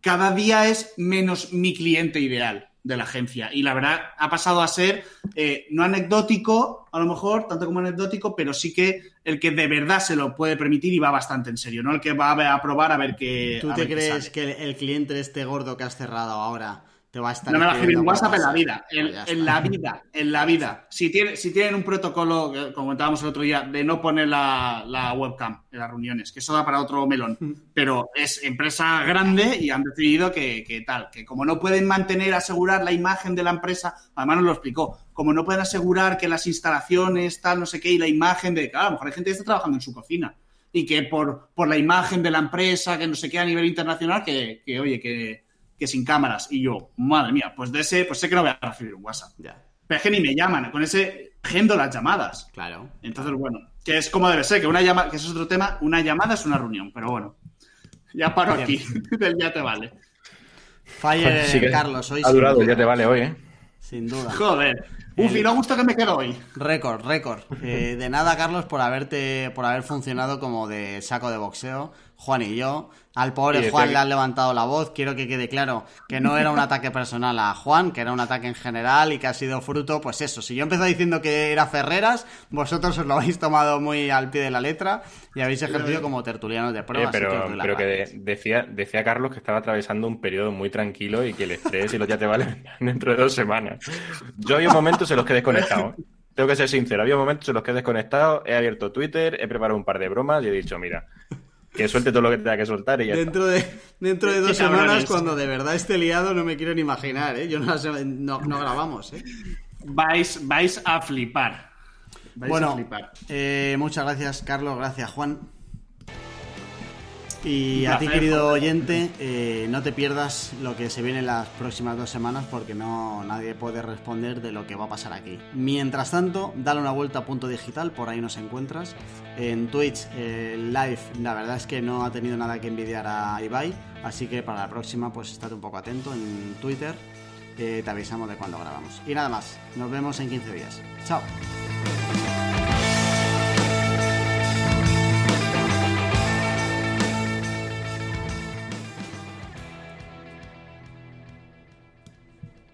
cada día es menos mi cliente ideal de la agencia. Y la verdad ha pasado a ser eh, no anecdótico, a lo mejor, tanto como anecdótico, pero sí que el que de verdad se lo puede permitir y va bastante en serio, no el que va a probar a ver qué. ¿Tú te crees que el, el cliente este gordo que has cerrado ahora te va a estar No me va a en WhatsApp en la vida, en, la vida, en la vida. Si, tiene, si tienen un protocolo, que comentábamos el otro día, de no poner la, la webcam en las reuniones, que eso da para otro melón. Pero es empresa grande y han decidido que, que tal, que como no pueden mantener, asegurar la imagen de la empresa, además nos lo explicó, como no pueden asegurar que las instalaciones, tal, no sé qué, y la imagen de, claro, a lo mejor hay gente que está trabajando en su cocina y que por, por la imagen de la empresa, que no sé qué a nivel internacional, que, que oye, que, que sin cámaras. Y yo, madre mía, pues de ese, pues sé que no voy a recibir un WhatsApp. Ya, Pero es que ni me llaman, con ese agendo las llamadas. claro. Entonces, bueno, que es como debe ser, que una llamada, que eso es otro tema, una llamada es una reunión, pero bueno. Ya paro Bien. aquí, *laughs* del ya te vale. Fire, Sí Carlos, hoy ha durado, duda. ya te vale hoy, ¿eh? Sin duda. Joder. Uf, y lo gusto que me quedo hoy. Récord, récord. Eh, de nada, Carlos, por haberte, por haber funcionado como de saco de boxeo. Juan y yo. Al pobre Juan le han levantado la voz. Quiero que quede claro que no era un ataque personal a Juan, que era un ataque en general y que ha sido fruto, pues eso. Si yo empecé diciendo que era Ferreras, vosotros os lo habéis tomado muy al pie de la letra y habéis ejercido como tertulianos de Eh, prueba. que os pero las pero que de- decía, decía Carlos que estaba atravesando un periodo muy tranquilo y que el estrés y los ya te valen *laughs* dentro de dos semanas. Yo había momentos en los que he desconectado. ¿eh? Tengo que ser sincero, había momentos en los que he desconectado, he abierto Twitter, he preparado un par de bromas y he dicho, mira, que suelte todo lo que tenga que soltar y ya está. Dentro de, dentro de dos semanas, cuando de verdad esté liado, no me quiero ni imaginar, ¿eh? Yo no, no, no grabamos, ¿eh? Vais, vais a flipar. Vais a Bueno, flipar. eh, muchas gracias, Carlos. Gracias, Juan. Y a ti, querido oyente, eh, no te pierdas lo que se viene en las próximas dos semanas porque no nadie puede responder de lo que va a pasar aquí. Mientras tanto, dale una vuelta a punto digital, por ahí nos encuentras. En Twitch, eh, live, la verdad es que no ha tenido nada que envidiar a Ibai, así que para la próxima, pues estate un poco atento en Twitter. eh, te avisamos de cuando grabamos. Y nada más, nos vemos en 15 días. Chao.